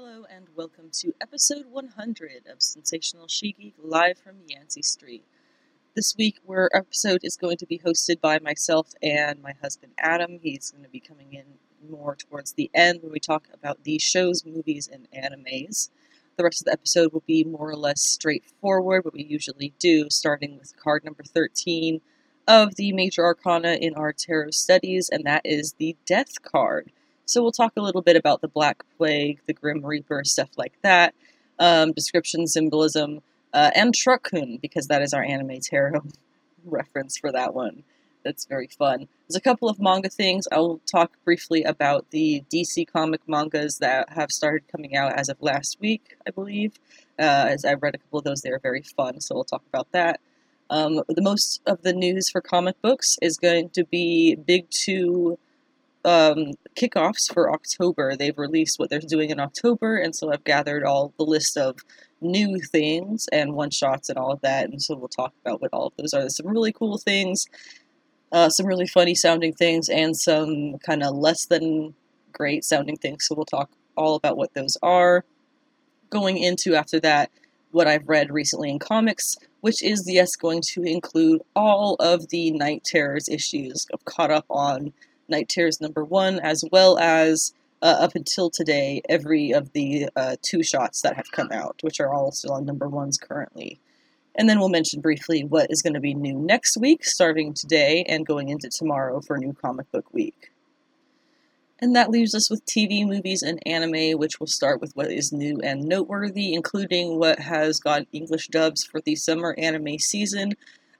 Hello and welcome to episode 100 of Sensational She Geek live from Yancy Street. This week, our episode is going to be hosted by myself and my husband Adam. He's going to be coming in more towards the end when we talk about the shows, movies, and animes. The rest of the episode will be more or less straightforward, what we usually do, starting with card number 13 of the major arcana in our tarot studies, and that is the Death card. So we'll talk a little bit about the Black Plague, the Grim Reaper, stuff like that, um, description, symbolism, uh, and Truck-kun, because that is our anime tarot reference for that one. That's very fun. There's a couple of manga things. I'll talk briefly about the DC comic mangas that have started coming out as of last week, I believe. Uh, as I've read a couple of those, they're very fun, so we'll talk about that. Um, the most of the news for comic books is going to be Big Two um, kickoffs for October. They've released what they're doing in October, and so I've gathered all the list of new things and one shots and all of that, and so we'll talk about what all of those are. There's some really cool things, uh, some really funny sounding things, and some kind of less than great sounding things. So we'll talk all about what those are. Going into after that, what I've read recently in comics, which is yes going to include all of the Knight Terrors issues. I've caught up on Knight Terrors number one, as well as uh, up until today, every of the uh, two shots that have come out, which are all still on number ones currently. And then we'll mention briefly what is going to be new next week, starting today and going into tomorrow for New Comic Book Week. And that leaves us with TV, movies, and anime, which will start with what is new and noteworthy, including what has got English dubs for the summer anime season.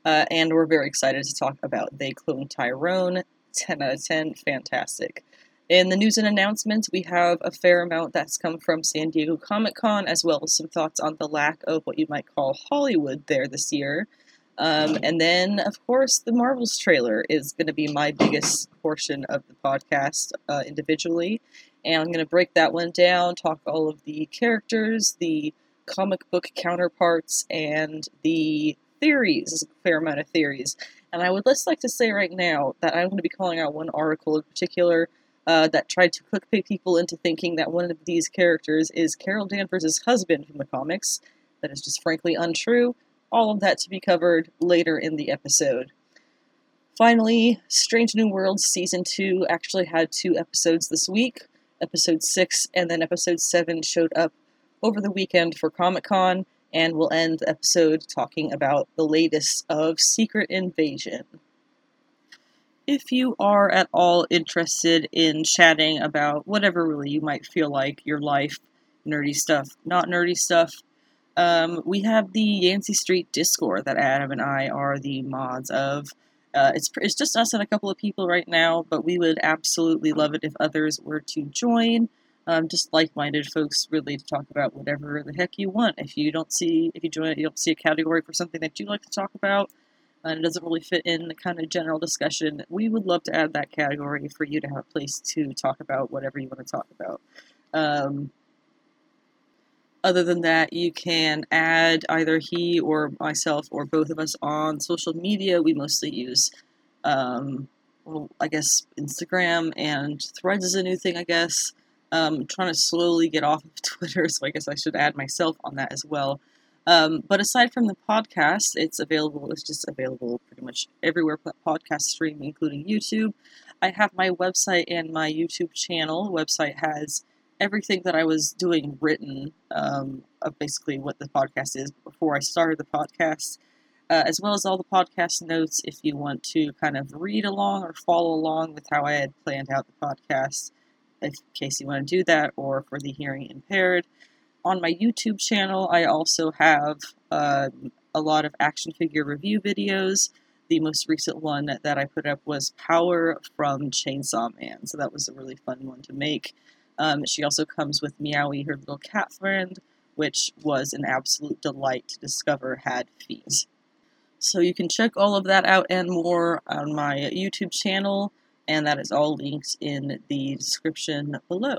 Uh, and we're very excited to talk about They Cloned Tyrone 10 out of 10, fantastic. In the news and announcements, we have a fair amount that's come from San Diego Comic Con, as well as some thoughts on the lack of what you might call Hollywood there this year. Um, and then, of course, the Marvels trailer is going to be my biggest portion of the podcast uh, individually. And I'm going to break that one down, talk all of the characters, the comic book counterparts, and the theories. There's a fair amount of theories. And I would just like to say right now that I'm going to be calling out one article in particular uh, that tried to clickbait people into thinking that one of these characters is Carol Danvers' husband from the comics. That is just frankly untrue. All of that to be covered later in the episode. Finally, Strange New Worlds Season 2 actually had two episodes this week. Episode 6 and then Episode 7 showed up over the weekend for Comic Con, and we'll end the episode talking about the latest of Secret Invasion. If you are at all interested in chatting about whatever really you might feel like your life, nerdy stuff, not nerdy stuff, um, we have the Yancy Street Discord that Adam and I are the mods of. Uh, it's, it's just us and a couple of people right now, but we would absolutely love it if others were to join um, just like-minded folks really to talk about whatever the heck you want. If you don't see, if you join you don't see a category for something that you like to talk about, and it doesn't really fit in the kind of general discussion, we would love to add that category for you to have a place to talk about whatever you want to talk about. Um, other than that, you can add either he or myself or both of us on social media. We mostly use, um, well, I guess Instagram and Threads is a new thing, I guess. Um, trying to slowly get off of Twitter, so I guess I should add myself on that as well. Um, but aside from the podcast, it's available. It's just available pretty much everywhere podcast stream, including YouTube. I have my website and my YouTube channel. The website has everything that I was doing written um, of basically what the podcast is before I started the podcast, uh, as well as all the podcast notes if you want to kind of read along or follow along with how I had planned out the podcast in case you want to do that, or for the hearing impaired. On my YouTube channel, I also have uh, a lot of action figure review videos. The most recent one that I put up was Power from Chainsaw Man, so that was a really fun one to make. Um, she also comes with Meowie, her little cat friend, which was an absolute delight to discover had feet. So you can check all of that out and more on my YouTube channel and that is all linked in the description below.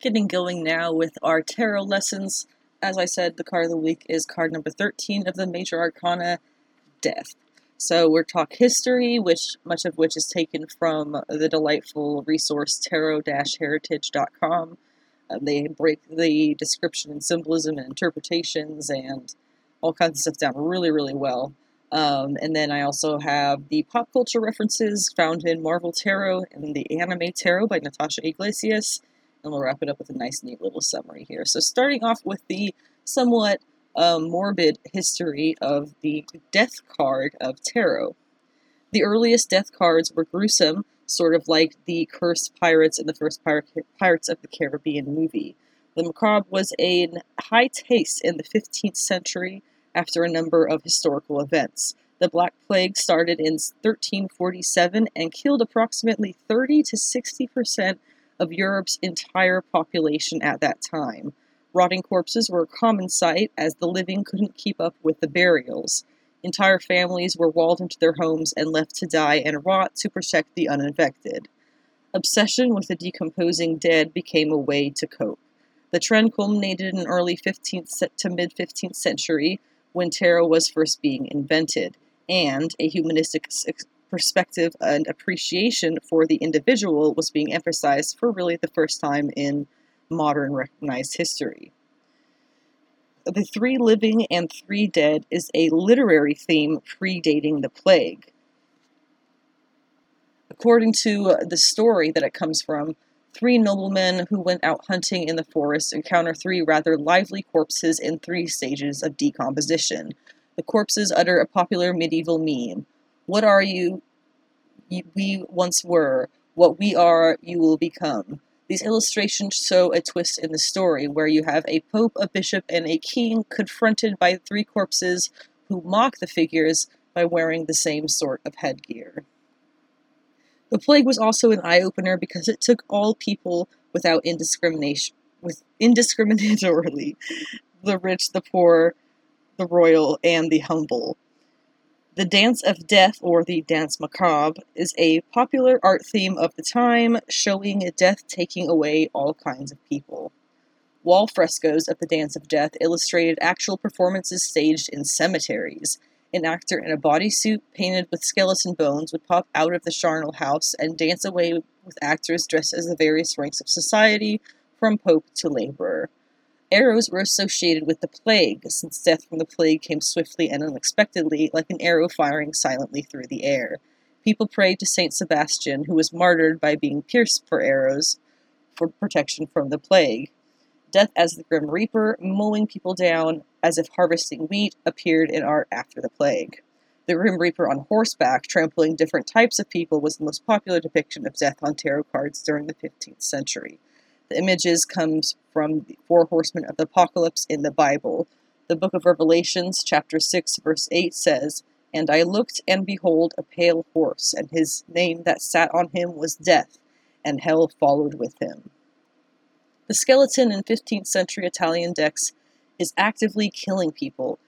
Getting going now with our tarot lessons. As I said, the card of the week is card number 13 of the Major Arcana, Death. So we're talk history, which much of which is taken from the delightful resource tarot-heritage.com. Uh, they break the description and symbolism and interpretations and all kinds of stuff down really, really well. Um, and then I also have the pop culture references found in Marvel Tarot and the Anime Tarot by Natasha Iglesias. And we'll wrap it up with a nice, neat little summary here. So, starting off with the somewhat um, morbid history of the death card of tarot. The earliest death cards were gruesome, sort of like the cursed pirates in the first Pirates of the Caribbean movie. The macabre was in high taste in the 15th century after a number of historical events. The Black Plague started in 1347 and killed approximately 30 to 60 percent of Europe's entire population at that time. Rotting corpses were a common sight as the living couldn't keep up with the burials. Entire families were walled into their homes and left to die and rot to protect the uninfected. Obsession with the decomposing dead became a way to cope. The trend culminated in early 15th to mid 15th century when tarot was first being invented, and a humanistic perspective and appreciation for the individual was being emphasized for really the first time in modern recognized history. The Three Living and Three Dead is a literary theme predating the plague. According to the story that it comes from, three noblemen who went out hunting in the forest encounter three rather lively corpses in three stages of decomposition. The corpses utter a popular medieval meme What are you? We once were. What we are, you will become. These illustrations show a twist in the story where you have a pope, a bishop, and a king confronted by three corpses who mock the figures by wearing the same sort of headgear. The plague was also an eye opener because it took all people without indiscrimination with indiscriminatorily the rich, the poor, the royal, and the humble. The Dance of Death, or the Dance Macabre, is a popular art theme of the time, showing death taking away all kinds of people. Wall frescoes of the Dance of Death illustrated actual performances staged in cemeteries. An actor in a bodysuit painted with skeleton bones would pop out of the charnel house and dance away with actors dressed as the various ranks of society, from pope to laborer. Arrows were associated with the plague, since death from the plague came swiftly and unexpectedly, like an arrow firing silently through the air. People prayed to Saint Sebastian, who was martyred by being pierced for arrows for protection from the plague. Death as the Grim Reaper, mowing people down as if harvesting wheat, appeared in art after the plague. The Grim Reaper on horseback, trampling different types of people, was the most popular depiction of death on tarot cards during the 15th century. The images comes from the four horsemen of the apocalypse in the Bible. The book of Revelations, chapter 6, verse 8 says, And I looked, and behold, a pale horse, and his name that sat on him was Death, and hell followed with him. The skeleton in 15th century Italian decks is actively killing people.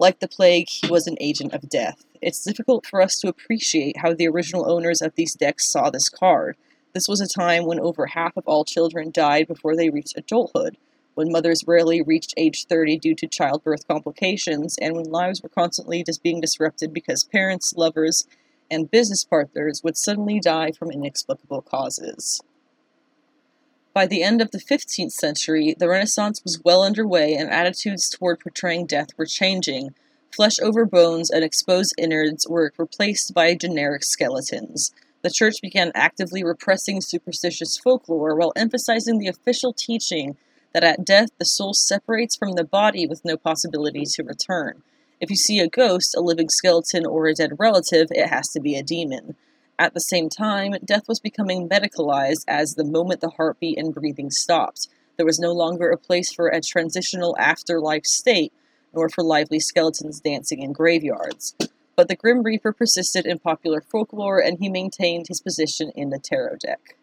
Like the plague, he was an agent of death. It's difficult for us to appreciate how the original owners of these decks saw this card. This was a time when over half of all children died before they reached adulthood, when mothers rarely reached age 30 due to childbirth complications, and when lives were constantly just being disrupted because parents, lovers, and business partners would suddenly die from inexplicable causes. By the end of the 15th century, the Renaissance was well underway and attitudes toward portraying death were changing. Flesh over bones and exposed innards were replaced by generic skeletons the church began actively repressing superstitious folklore while emphasizing the official teaching that at death the soul separates from the body with no possibility to return. If you see a ghost, a living skeleton, or a dead relative, it has to be a demon. At the same time, death was becoming medicalized as the moment the heartbeat and breathing stopped. There was no longer a place for a transitional afterlife state, nor for lively skeletons dancing in graveyards but the Grim Reaper persisted in popular folklore and he maintained his position in the tarot deck.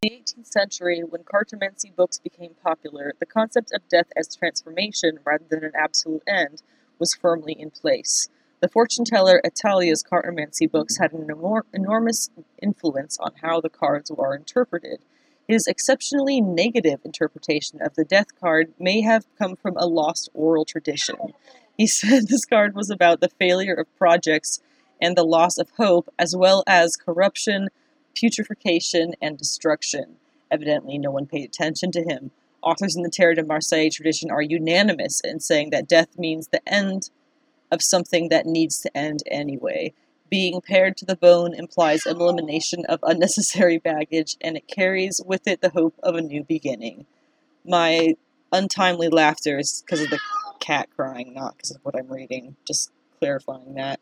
In the 18th century, when cartomancy books became popular, the concept of death as transformation rather than an absolute end was firmly in place. The fortune teller Etteilla's cartomancy books had an enormous influence on how the cards were interpreted. His exceptionally negative interpretation of the death card may have come from a lost oral tradition. He said this card was about the failure of projects and the loss of hope, as well as corruption, putrefaction, and destruction. Evidently, no one paid attention to him. Authors in the Tarot de Marseille tradition are unanimous in saying that death means the end of something that needs to end anyway. Being pared to the bone implies elimination of unnecessary baggage, and it carries with it the hope of a new beginning. My untimely laughter is because of the cat crying, not because of what I'm reading. Just clarifying that.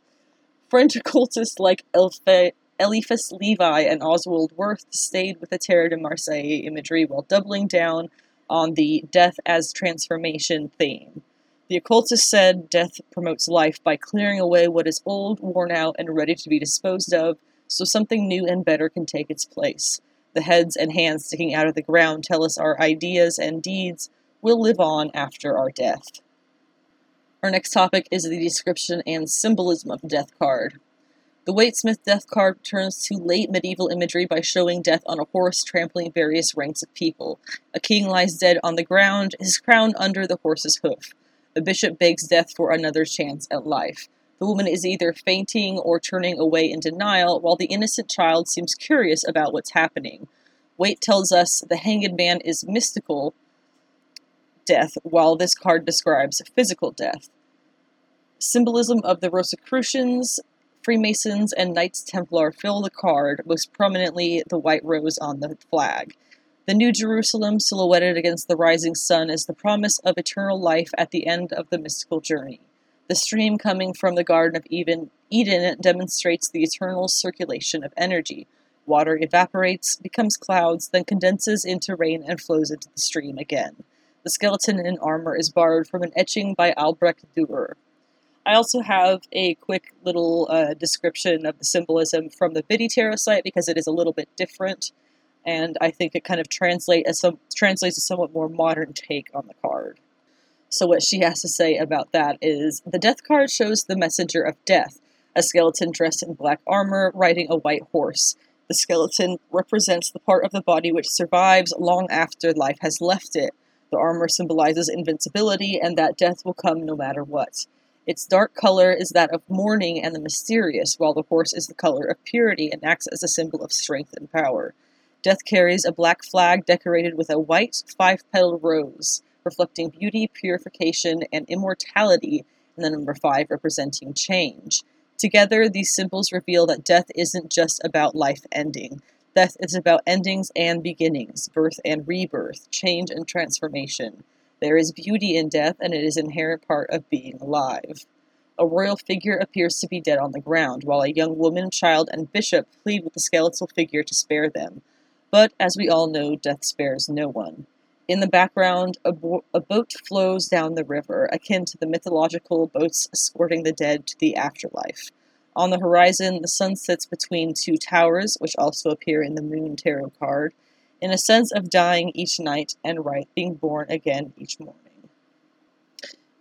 French occultists like Elphe, Eliphas Levi and Oswald Wirth stayed with the Tarot de Marseille imagery while doubling down on the death as transformation theme. The occultist said death promotes life by clearing away what is old, worn out, and ready to be disposed of, so something new and better can take its place. The heads and hands sticking out of the ground tell us our ideas and deeds will live on after our death. Our next topic is the description and symbolism of the death card. The Waite-Smith death card returns to late medieval imagery by showing death on a horse trampling various ranks of people. A king lies dead on the ground, his crown under the horse's hoof. The bishop begs death for another chance at life. The woman is either fainting or turning away in denial, while the innocent child seems curious about what's happening. Waite tells us the hanged man is mystical death, while this card describes physical death. Symbolism of the Rosicrucians Freemasons and Knights Templar fill the card, most prominently the white rose on the flag. The New Jerusalem, silhouetted against the rising sun, is the promise of eternal life at the end of the mystical journey. The stream coming from the Garden of Eden, Eden demonstrates the eternal circulation of energy. Water evaporates, becomes clouds, then condenses into rain and flows into the stream again. The skeleton in armor is borrowed from an etching by Albrecht Dürer. I also have a quick little uh, description of the symbolism from the Tarot site because it is a little bit different, and I think it kind of translate as some, translates a somewhat more modern take on the card. So, what she has to say about that is the death card shows the messenger of death, a skeleton dressed in black armor riding a white horse. The skeleton represents the part of the body which survives long after life has left it. The armor symbolizes invincibility and that death will come no matter what. Its dark color is that of mourning and the mysterious, while the horse is the color of purity and acts as a symbol of strength and power. Death carries a black flag decorated with a white, five petaled rose, reflecting beauty, purification, and immortality, and the number five representing change. Together, these symbols reveal that death isn't just about life ending. Death is about endings and beginnings, birth and rebirth, change and transformation. There is beauty in death, and it is an inherent part of being alive. A royal figure appears to be dead on the ground, while a young woman, child, and bishop plead with the skeletal figure to spare them. But, as we all know, death spares no one. In the background, a, bo- a boat flows down the river, akin to the mythological boats escorting the dead to the afterlife. On the horizon, the sun sits between two towers, which also appear in the Moon Tarot card, in a sense of dying each night and right being born again each morning.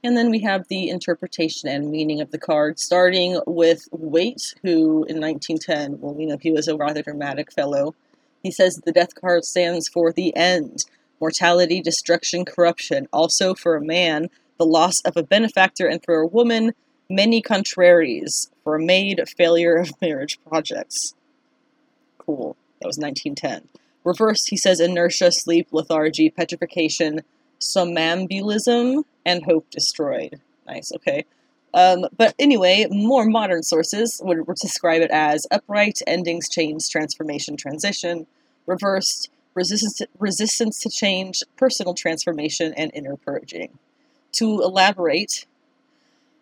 And then we have the interpretation and meaning of the card, starting with Waite, who in 1910, well, we know he was a rather dramatic fellow. He says the death card stands for the end, mortality, destruction, corruption. Also, for a man, the loss of a benefactor, and for a woman, many contraries. For a maid, failure of marriage projects. Cool. That was 1910. Reversed, he says inertia, sleep, lethargy, petrification, somnambulism, and hope destroyed. Nice, okay. Um, but anyway, more modern sources would describe it as upright, endings, change, transformation, transition, reversed, resistance to, resistance to change, personal transformation, and inner purging. To elaborate,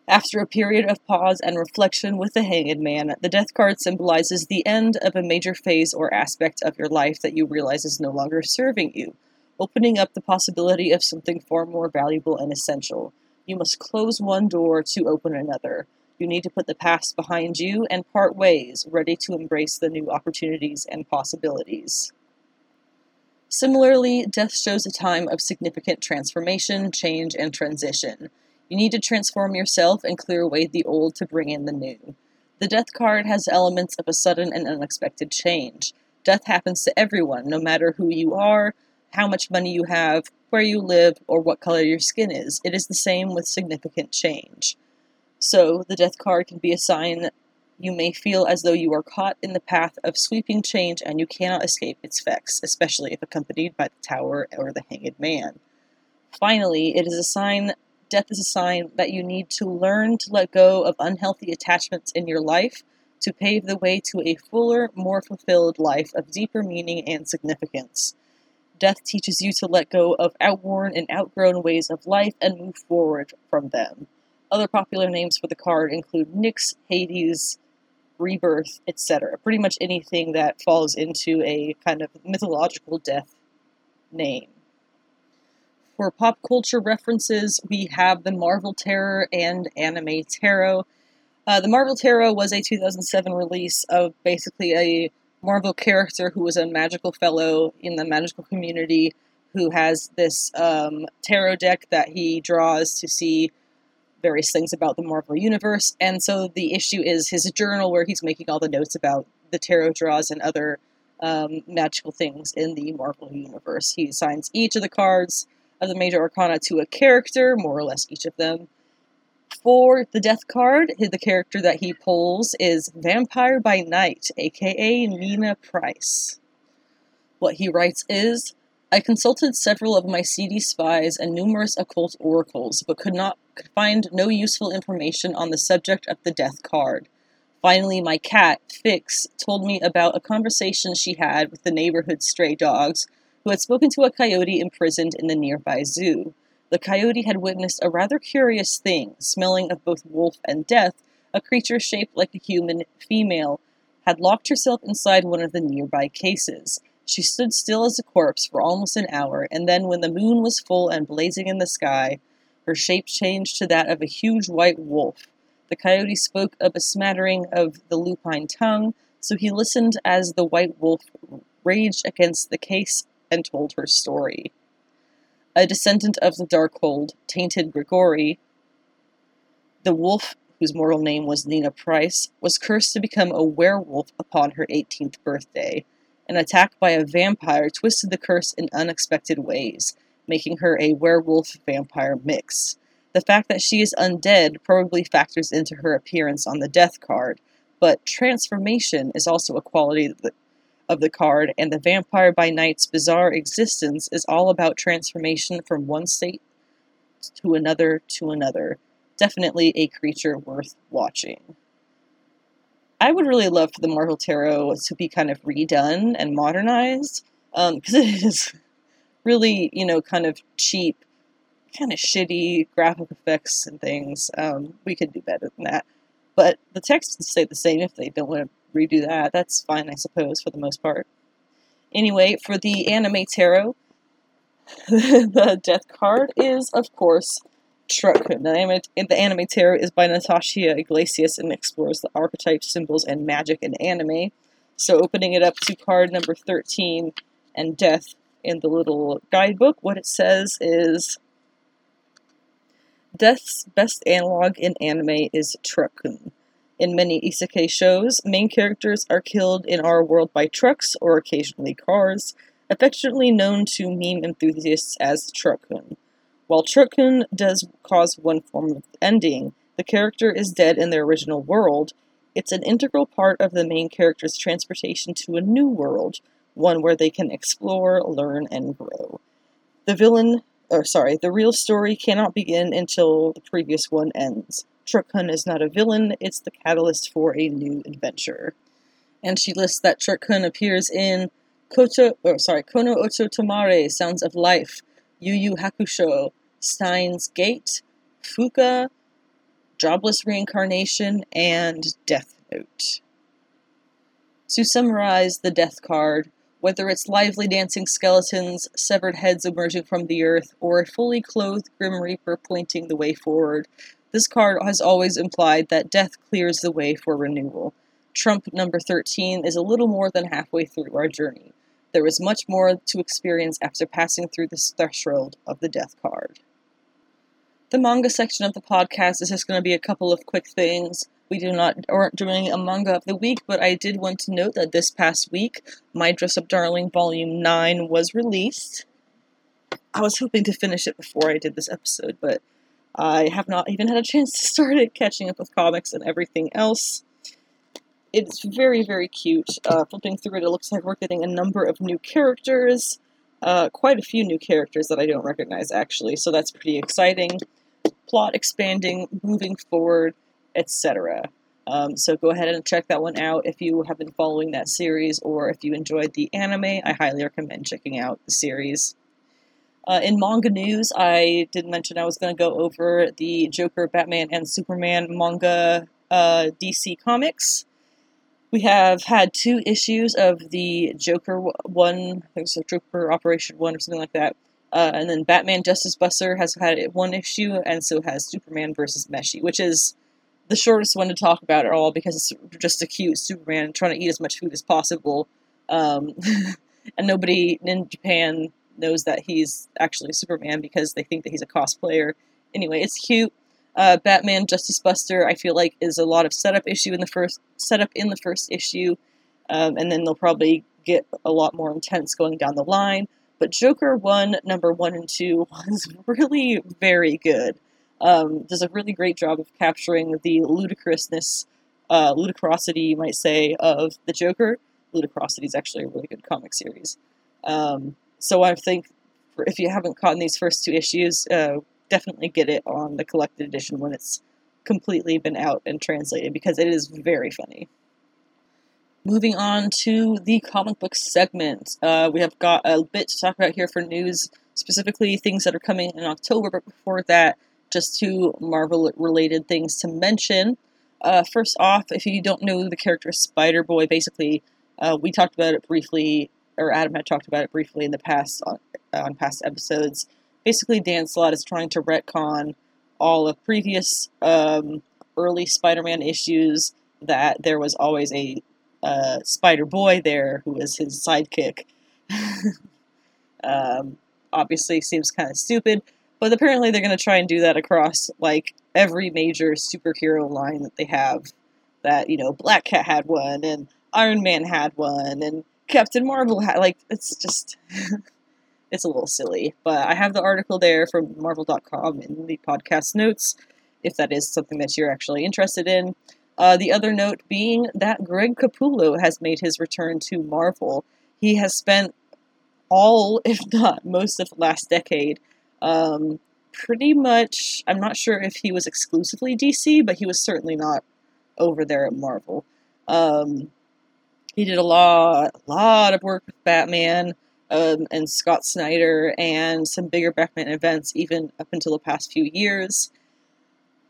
after a period of pause and reflection with the Hanged Man, the death card symbolizes the end of a major phase or aspect of your life that you realize is no longer serving you, opening up the possibility of something far more valuable and essential. You must close one door to open another. You need to put the past behind you and part ways, ready to embrace the new opportunities and possibilities. Similarly, death shows a time of significant transformation, change, and transition. You need to transform yourself and clear away the old to bring in the new. The death card has elements of a sudden and unexpected change. Death happens to everyone, no matter who you are, how much money you have, where you live, or what color your skin is. It is the same with significant change. So, the death card can be a sign that you may feel as though you are caught in the path of sweeping change and you cannot escape its effects, especially if accompanied by the tower or the hanged man. Finally, it is a sign death is a sign that you need to learn to let go of unhealthy attachments in your life to pave the way to a fuller, more fulfilled life of deeper meaning and significance. Death teaches you to let go of outworn and outgrown ways of life and move forward from them. Other popular names for the card include Nyx, Hades, Rebirth, etc. Pretty much anything that falls into a kind of mythological death name. For pop culture references, we have the Marvel Tarot and Anime Tarot. Uh, the Marvel Tarot was a 2007 release of basically a Marvel character who was a magical fellow in the magical community who has this um, tarot deck that he draws to see various things about the Marvel Universe. And so the issue is his journal where he's making all the notes about the tarot draws and other um, magical things in the Marvel Universe. He assigns each of the cards of the major arcana to a character, more or less each of them. For the death card, the character that he pulls is Vampire by Night, aka Nina Price. What he writes is I consulted several of my seedy spies and numerous occult oracles, but could not find no useful information on the subject of the death card. Finally, my cat, Fix, told me about a conversation she had with the neighborhood stray dogs, who had spoken to a coyote imprisoned in the nearby zoo. The coyote had witnessed a rather curious thing, smelling of both wolf and death. A creature shaped like a human female had locked herself inside one of the nearby cases. She stood still as a corpse for almost an hour, and then, when the moon was full and blazing in the sky, her shape changed to that of a huge white wolf. The coyote spoke of a smattering of the lupine tongue, so he listened as the white wolf raged against the case and told her story a descendant of the Darkhold, tainted Grigori, the wolf, whose mortal name was Nina Price, was cursed to become a werewolf upon her 18th birthday. An attack by a vampire twisted the curse in unexpected ways, making her a werewolf vampire mix. The fact that she is undead probably factors into her appearance on the death card, but transformation is also a quality of the card, and the Vampire by Night's bizarre existence is all about transformation from one state to another to another. Definitely a creature worth watching. I would really love for the Marvel Tarot to be kind of redone and modernized, because um, it is really, you know, kind of cheap, kind of shitty graphic effects and things. Um, we could do better than that. But the text would stay the same if they don't want to redo that. That's fine, I suppose, for the most part. Anyway, for the anime tarot, the death card is, of course, Truck-kun. The anime, the anime tarot is by Natasha Iglesias and explores the archetypes, symbols, and magic in anime. So, opening it up to card number 13 and death in the little guidebook, what it says is Death's best analog in anime is Truck-kun. In many isekai shows, main characters are killed in our world by trucks or occasionally cars, affectionately known to meme enthusiasts as Truck-kun. While Truck-kun does cause one form of ending, the character is dead in their original world, it's an integral part of the main character's transportation to a new world, one where they can explore, learn, and grow. The villain, or sorry, the real story cannot begin until the previous one ends. Truck-kun is not a villain, it's the catalyst for a new adventure. And she lists that Truck-kun appears in Koto, or oh, sorry, Kono Oto Tomare, Sounds of Life, Yu Yu Hakusho, Steins Gate, Fuka, Jobless Reincarnation, and Death Note. To summarize the death card, whether it's lively dancing skeletons, severed heads emerging from the earth, or a fully clothed Grim Reaper pointing the way forward, this card has always implied that death clears the way for renewal. Trump number 13 is a little more than halfway through our journey. There is much more to experience after passing through this threshold of the death card. The manga section of the podcast is just going to be a couple of quick things. We do not aren't doing a manga of the week, but I did want to note that this past week, My Dress Up Darling Volume 9 was released. I was hoping to finish it before I did this episode, but I have not even had a chance to start it, catching up with comics and everything else. It's very, very cute. Uh, flipping through it, it looks like we're getting a number of new characters. uh, quite a few new characters that I don't recognize actually, so that's pretty exciting. Plot expanding, moving forward, etc. Um, so go ahead and check that one out if you have been following that series or if you enjoyed the anime. I highly recommend checking out the series. Uh, in manga news, I did mention I was going to go over the Joker, Batman, and Superman manga uh, DC Comics. We have had two issues of the Joker one, I think Joker Operation One or something like that. Uh, and then Batman Justice Buster has had one issue, and so has Superman versus Meshi, which is the shortest one to talk about at all because it's just a cute Superman trying to eat as much food as possible. Um, and nobody in Japan knows that he's actually Superman because they think that he's a cosplayer. Anyway, it's cute. Uh, Batman Justice Buster, I feel like, is a lot of setup issue in the first setup in the first issue, um, and then they'll probably get a lot more intense going down the line. But Joker one, number one and two was really very good. Um, does a really great job of capturing the ludicrousness, uh, ludicrosity, you might say, of the Joker. Ludicrosity is actually a really good comic series. Um, so I think if you haven't caught in these first two issues, uh, definitely get it on the collected edition when it's completely been out and translated because it is very funny. Moving on to the comic book segment, uh, we have got a bit to talk about here for news, specifically things that are coming in October. But before that, just two Marvel related things to mention. Uh, first off, if you don't know the character Spider Boy, basically, uh, we talked about it briefly, or Adam had talked about it briefly in the past on, on past episodes basically Dan Slott is trying to retcon all of previous um, early Spider-Man issues that there was always a uh, Spider Boy there who was his sidekick. um, obviously, seems kind of stupid, but apparently they're going to try and do that across like every major superhero line that they have. That you know, Black Cat had one, and Iron Man had one, and Captain Marvel had like it's just. it's a little silly. But I have the article there from Marvel.com in the podcast notes, if that is something that you're actually interested in. Uh, the other note being that Greg Capullo has made his return to Marvel. He has spent all, if not most, of the last decade, um, pretty much. I'm not sure if he was exclusively DC, but he was certainly not over there at Marvel. Um, he did a lot, a lot of work with Batman um, and Scott Snyder and some bigger Batman events even up until the past few years.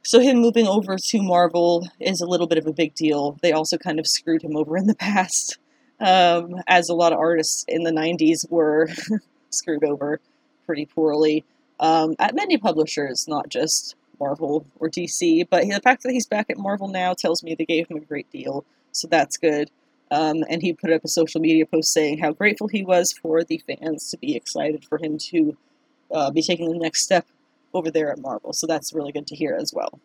So him moving over to Marvel is a little bit of a big deal. They also kind of screwed him over in the past, um, as a lot of artists in the 90s were screwed over pretty poorly um, at many publishers, not just Marvel or DC. But the fact that he's back at Marvel now tells me they gave him a great deal, so that's good. Um, and he put up a social media post saying how grateful he was for the fans to be excited for him to uh, be taking the next step over there at Marvel. So that's really good to hear as well.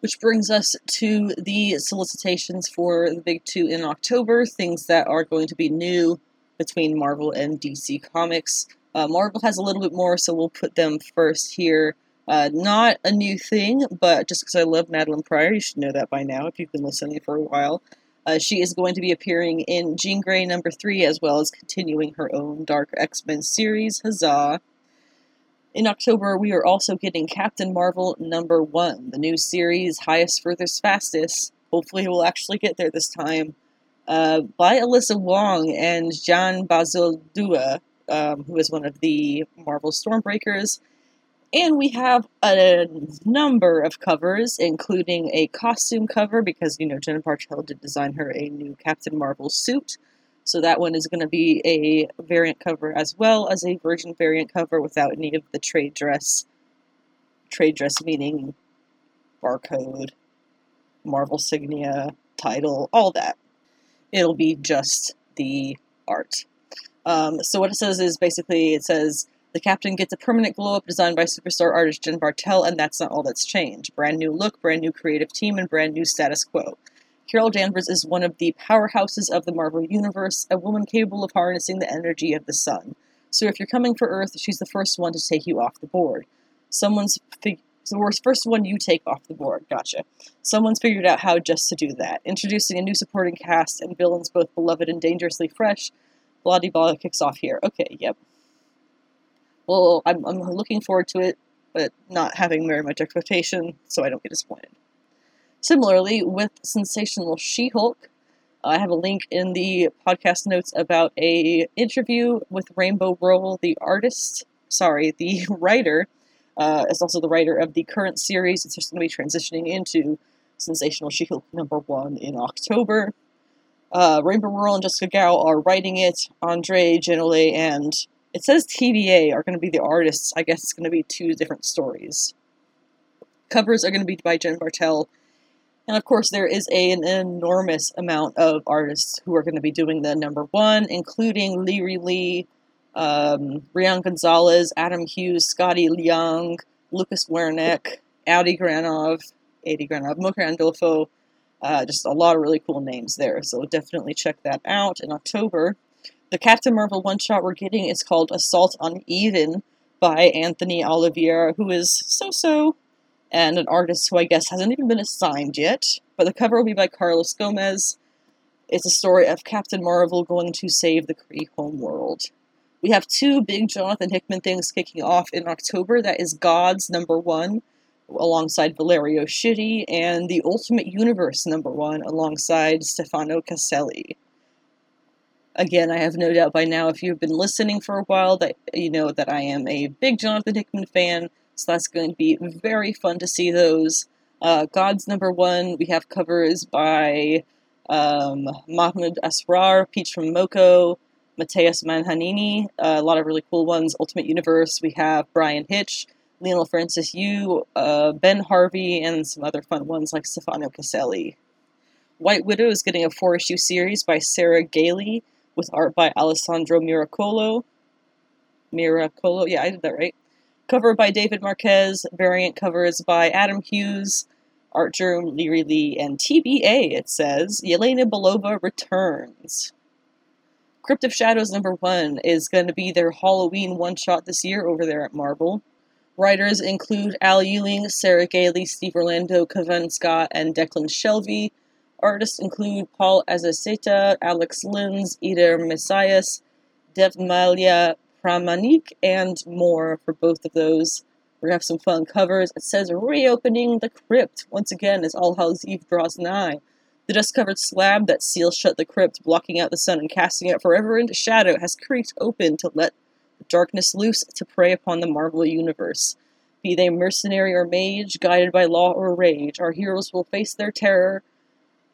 Which brings us to the solicitations for the big two in October, things that are going to be new between Marvel and DC Comics. Uh, Marvel has a little bit more, so we'll put them first here. Uh, not a new thing, but just because I love Madelyne Pryor, you should know that by now if you've been listening for a while. Uh, she is going to be appearing in Jean Grey number three, as well as continuing her own Dark X Men series. Huzzah! In October, we are also getting Captain Marvel number one, the new series, Highest, Furthest, Fastest. Hopefully, we'll actually get there this time. Uh, by Alyssa Wong and Jean Bazaldua, um, who is one of the Marvel Stormbreakers. And we have a number of covers, including a costume cover, because, you know, Jenna Bartel did design her a new Captain Marvel suit. So that one is going to be a variant cover as well as a version variant cover without any of the trade dress. Trade dress meaning barcode, Marvel signia, title, all that. It'll be just the art. Um, so what it says is basically it says the captain gets a permanent glow up designed by superstar artist Jen Bartel, and that's not all that's changed. Brand new look, brand new creative team, and brand new status quo. Carol Danvers is one of the powerhouses of the Marvel Universe, a woman capable of harnessing the energy of the sun. So if you're coming for Earth, she's the first one to take you off the board. Someone's fig- the first one you take off the board. Gotcha. Someone's figured out how just to do that. Introducing a new supporting cast and villains both beloved and dangerously fresh. Bloody Blah kicks off here. Okay, yep. Well, I'm, I'm looking forward to it, but not having very much expectation, so I don't get disappointed. Similarly, with Sensational She-Hulk, I have a link in the podcast notes about a interview with Rainbow Rowell, the artist, sorry, the writer, uh, is also the writer of the current series. It's just going to be transitioning into Sensational She-Hulk number one in October. Uh, Rainbow Rowell and Jessica Gao are writing it. Andre Genolet and it says TBA are going to be the artists. I guess it's going to be two different stories. Covers are going to be by Jen Bartel. And of course, there is a, an enormous amount of artists who are going to be doing the number one, including Lyri Lee, um, Rian Gonzalez, Adam Hughes, Skottie Young, Lucas Werneck, Adi Granov, Adi Granov, Andolfo, uh, just a lot of really cool names there. So definitely check that out in October. The Captain Marvel one shot we're getting is called Assault on Eden by Anthony Oliveira, who is so so, and an artist who I guess hasn't even been assigned yet. But the cover will be by Carlos Gomez. It's a story of Captain Marvel going to save the Kree homeworld. We have two big Jonathan Hickman things kicking off in October. That is Gods number one, alongside Valerio Schiti, and the Ultimate Universe number one alongside Stefano Caselli. Again, I have no doubt by now, if you've been listening for a while, that you know that I am a big Jonathan Hickman fan, so that's going to be very fun to see those. Uh, God's number one, we have covers by um, Mahmoud Asrar, Peach Momoko, Matheus Manhanini, uh, a lot of really cool ones. Ultimate Universe, we have Bryan Hitch, Leinil Francis Yu, uh, Ben Harvey, and some other fun ones like Stefano Caselli. White Widow is getting a four issue series by Sarah Gailey with art by Alessandro Miracolo. Miracolo, yeah, I did that right. Cover by David Marquez, variant covers by Adam Hughes, Artgerm Lyri Lee, and TBA, it says, Yelena Belova returns. Crypt of Shadows number one is going to be their Halloween one shot this year over there at Marvel. Writers include Al Ewing, Sarah Gailey, Steve Orlando, Kevin Scott, and Declan Shalvey. Artists include Paul Azaceta, Alex Lins, Eder Messias, Devmalya Pramanik, and more for both of those. We're to have some fun covers. It says reopening the crypt once again as All Hallows Eve draws nigh. The dust covered slab that seals shut the crypt, blocking out the sun and casting it forever into shadow, has creaked open to let the darkness loose to prey upon the Marvel universe. Be they mercenary or mage, guided by law or rage, our heroes will face their terror,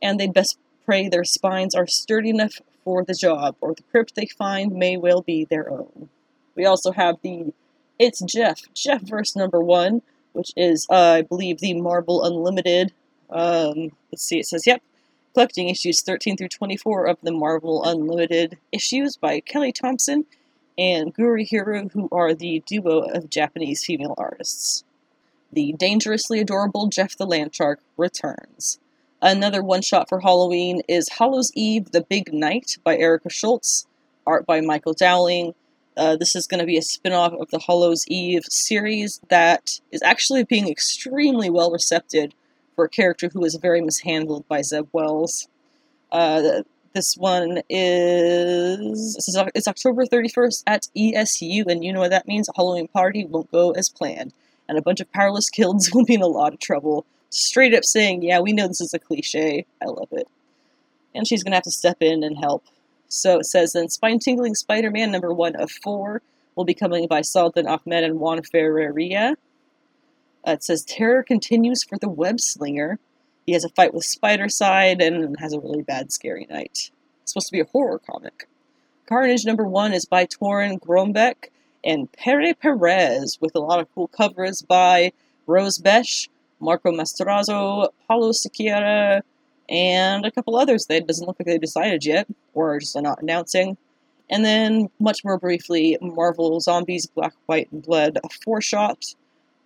and they'd best pray their spines are sturdy enough for the job, or the crypt they find may well be their own. We also have the It's Jeff, Jeff verse number one, which is, uh, I believe, the Marvel Unlimited. Um, let's see, it says, yep, collecting issues 13 through 24 of the Marvel Unlimited issues by Kelly Thompson and Gurihiru, who are the duo of Japanese female artists. The dangerously adorable Jeff the Landshark returns. Another one shot for Halloween is Hallows Eve The Big Night by Erica Schultz, art by Michael Dowling. Uh, this is going to be a spin off of the Hallows Eve series that is actually being extremely well received for a character who was very mishandled by Zeb Wells. Uh, this one is it's October 31st at ESU, and you know what that means. A Halloween party won't go as planned, and a bunch of powerless kids will be in a lot of trouble. Straight up saying, "Yeah, we know this is a cliche. I love it," and she's gonna have to step in and help. So it says then, spine tingling Spider-Man number one of four will be coming by Saladin Ahmed and Juan Ferreira. Uh, it says terror continues for the web slinger he has a fight with Spider-Side and has a really bad scary night. It's supposed to be a horror comic. Carnage number one is by Torunn Grønbekk and Pere Perez, with a lot of cool covers by Rose Besch, Marco Mastrazzo, Paulo Siqueira, and a couple others that doesn't look like they've decided yet, or just not announcing. And then, much more briefly, Marvel Zombies Black, White, and Blood, four shot,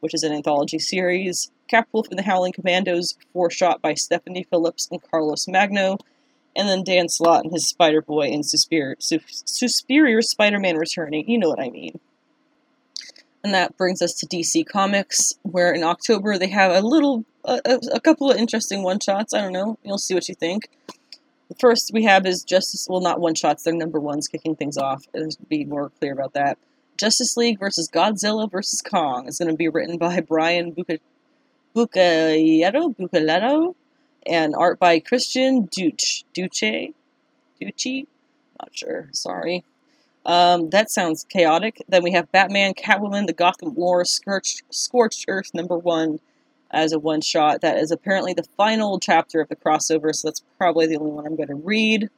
which is an anthology series. Capwolf and the Howling Commandos, four shot by Stephanie Phillips and Carlos Magno, and then Dan Slott and his Spider Boy and Suspirior, Suspirior Spider Man returning. You know what I mean. And that brings us to DC Comics, where in October they have a little, a, a couple of interesting one shots. I don't know. You'll see what you think. The first we have is Justice, well, not one shots, they're number ones kicking things off. Let's be more clear about that. Justice League versus Godzilla versus Kong is going to be written by Brian Buca- Bucayetto, and art by Christian Duce. Duce? Ducci? Not sure. Sorry. Um, that sounds chaotic. Then we have Batman, Catwoman, The Gotham War, Scorched, Scorched Earth number one as a one shot. That is apparently the final chapter of the crossover, so that's probably the only one I'm going to read.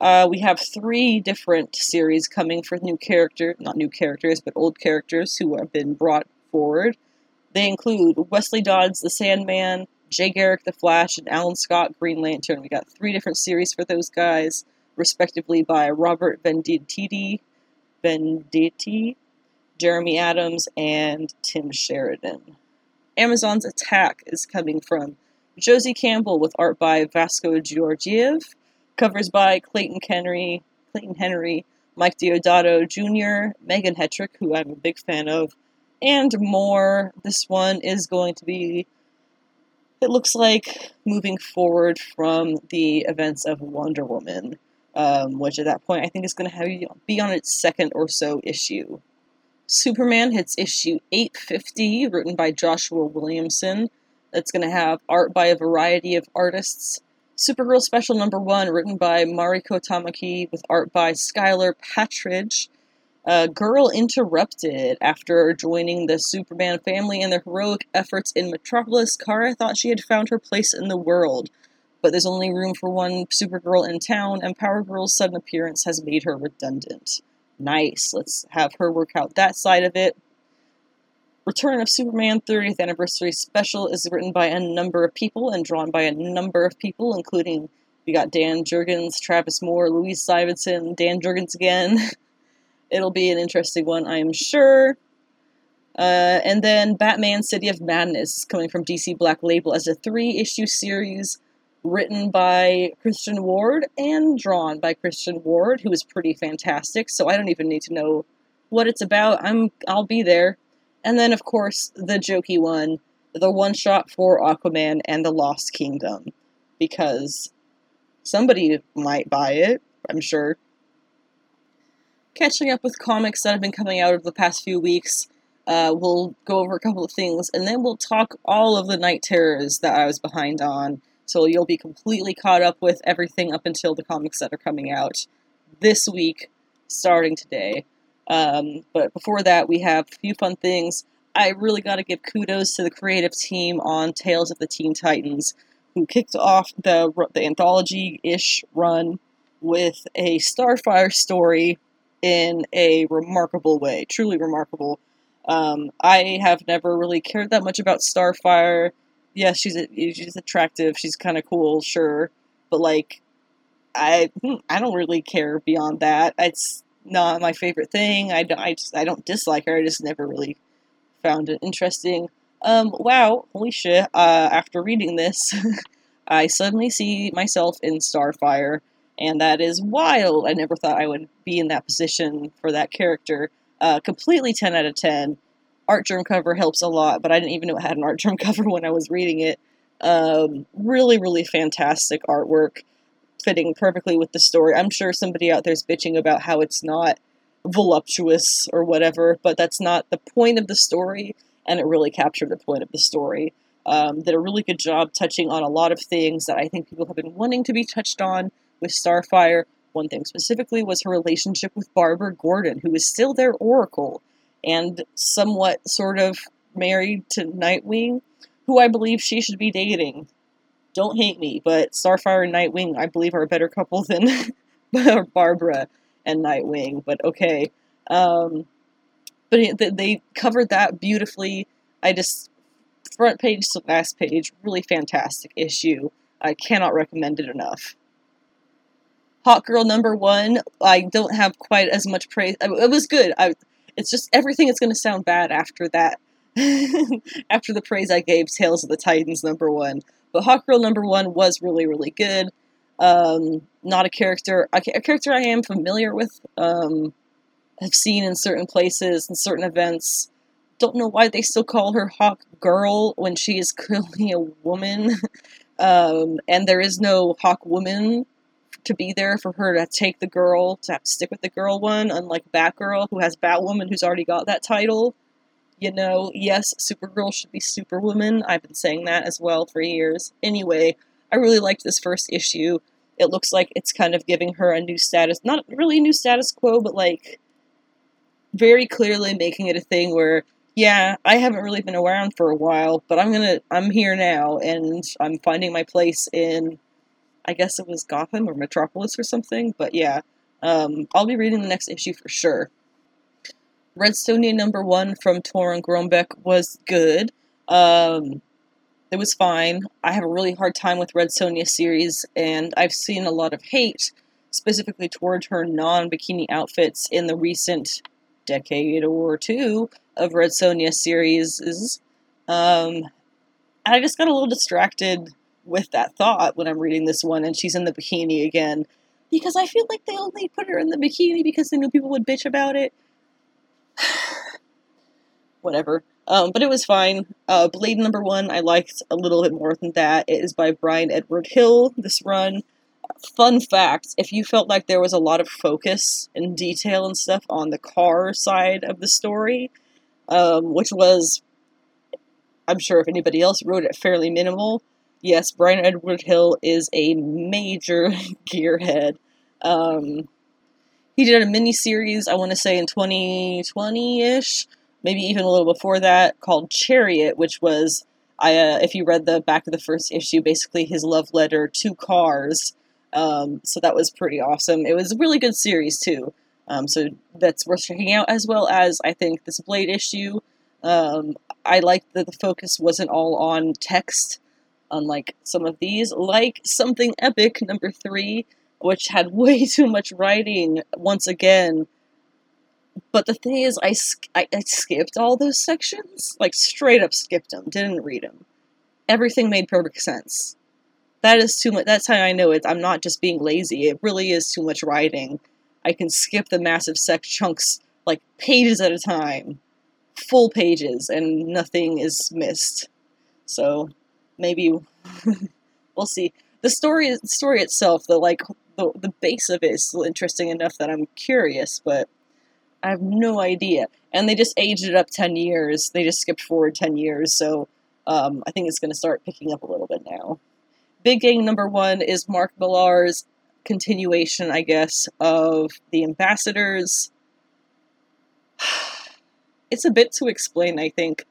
Uh, we have three different series coming for new character, not new characters, but old characters who have been brought forward. They include Wesley Dodds, the Sandman, Jay Garrick, the Flash, and Alan Scott, Green Lantern. We got three different series for those guys, respectively by Robert Venditti, Venditti, Jeremy Adams, and Tim Sheridan. Amazon's Attack is coming from Josie Campbell with art by Vasco Georgiev, covers by Clayton Henry, Clayton Henry, Mike Deodato Jr., Megan Hetrick, who I'm a big fan of, and more. This one is going to be, it looks like, moving forward from the events of Wonder Woman, um, which at that point I think is going to have be on its second or so issue. Superman hits issue 850, written by Joshua Williamson. That's going to have art by a variety of artists. Supergirl Special Number 1, written by Mariko Tamaki, with art by Skylar Patridge. Uh, Girl interrupted after joining the Superman family and their heroic efforts in Metropolis. Kara thought she had found her place in the world, but there's only room for one Supergirl in town, and Power Girl's sudden appearance has made her redundant. Nice. Let's have her work out that side of it. Return of Superman 30th Anniversary Special is written by a number of people and drawn by a number of people, including we got Dan Jurgens, Travis Moore, Louise Simonson, Dan Jurgens again. It'll be an interesting one, I am sure. Uh, and then Batman City of Madness is coming from DC Black Label as a three issue series written by Christian Ward and drawn by Christian Ward, who is pretty fantastic. So I don't even need to know what it's about. I'm I'll be there. And then of course the jokey one, the one shot for Aquaman and the Lost Kingdom, because somebody might buy it. I'm sure. Catching up with comics that have been coming out over the past few weeks. Uh, we'll go over a couple of things, and then we'll talk all of the Knight Terrors that I was behind on so you'll be completely caught up with everything up until the comics that are coming out this week, starting today. Um, but before that, we have a few fun things. I really got to give kudos to the creative team on Tales of the Teen Titans, who kicked off the the anthology-ish run with a Starfire story in a remarkable way, truly remarkable. Um, I have never really cared that much about Starfire yes, she's a, she's attractive, she's kind of cool, sure, but like, I hmm, I don't really care beyond that. It's not my favorite thing. I, I just I don't dislike her. I just never really found it interesting. Um, wow, holy shit! Uh, after reading this, I suddenly see myself in Starfire, and that is wild. I never thought I would be in that position for that character. Uh, completely ten out of ten Artgerm cover helps a lot, but I didn't even know it had an Artgerm cover when I was reading it. Um, really, really fantastic artwork, fitting perfectly with the story. I'm sure somebody out there's bitching about how it's not voluptuous or whatever, but that's not the point of the story, and it really captured the point of the story. Um, did a really good job touching on a lot of things that I think people have been wanting to be touched on with Starfire. One thing specifically was her relationship with Barbara Gordon, who is still their Oracle and somewhat sort of married to Nightwing, who I believe she should be dating. Don't hate me, but Starfire and Nightwing, I believe, are a better couple than Barbara and Nightwing. But okay, um, but they covered that beautifully. I just front page to last page, really fantastic issue. I cannot recommend it enough. Hawkgirl number one, I don't have quite as much praise. It was good. I it's just everything is going to sound bad after that. after the praise I gave Tales of the Titans number one. But Hawkgirl number one was really, really good. Um, not a character, a, character I am familiar with, um, have seen in certain places and certain events. Don't know why they still call her Hawk Girl when she is clearly a woman. um, and there is no Hawk Woman to be there for her to take the girl, to have to stick with the girl one, unlike Batgirl, who has Batwoman, who's already got that title. You know, yes, Supergirl should be Superwoman. I've been saying that as well for years. Anyway, I really liked this first issue. It looks like it's kind of giving her a new status. Not really a new status quo, but like very clearly making it a thing where yeah, I haven't really been around for a while, but I'm gonna I'm here now and I'm finding my place in I guess it was Gotham or Metropolis or something, but yeah. Um, I'll be reading the next issue for sure. Red Sonja number one from Torunn Grønbekk was good. Um, it was fine. I have a really hard time with Red Sonja series, and I've seen a lot of hate, specifically towards her non bikini outfits in the recent decade or two of Red Sonja series. Um, I just got a little distracted with that thought when I'm reading this one and she's in the bikini again. Because I feel like they only put her in the bikini because they knew people would bitch about it. Whatever. Um, but it was fine. Uh, Blade number one, I liked a little bit more than that. It is by Brian Edward Hill, this run. Fun fact if you felt like there was a lot of focus and detail and stuff on the car side of the story, um, which was, I'm sure if anybody else wrote it, fairly minimal, yes, Brian Edward Hill is a major gearhead. Um, he did a mini series, I want to say in 2020 ish, maybe even a little before that, called Chariot, which was, I, uh, if you read the back of the first issue, basically his love letter to cars. Um, so that was pretty awesome. It was a really good series too. Um, so that's worth checking out, as well as I think this Blade issue. Um, I liked that the focus wasn't all on text unlike some of these, like Something Epic number three, which had way too much writing once again. But the thing is, I, I, I skipped all those sections. Like, straight up skipped them, didn't read them. Everything made perfect sense. That is too much. That's how I know it. I'm not just being lazy. It really is too much writing. I can skip the massive sec chunks, like pages at a time, full pages, and nothing is missed. So, maybe we'll see. The story, story itself, the like the the base of it is still interesting enough that I'm curious, but I have no idea. And they just aged it up ten years. They just skipped forward ten years, so um, I think it's going to start picking up a little bit now. Big Game number one is Mark Millar's continuation, I guess, of the ambassadors. It's a bit to explain, I think.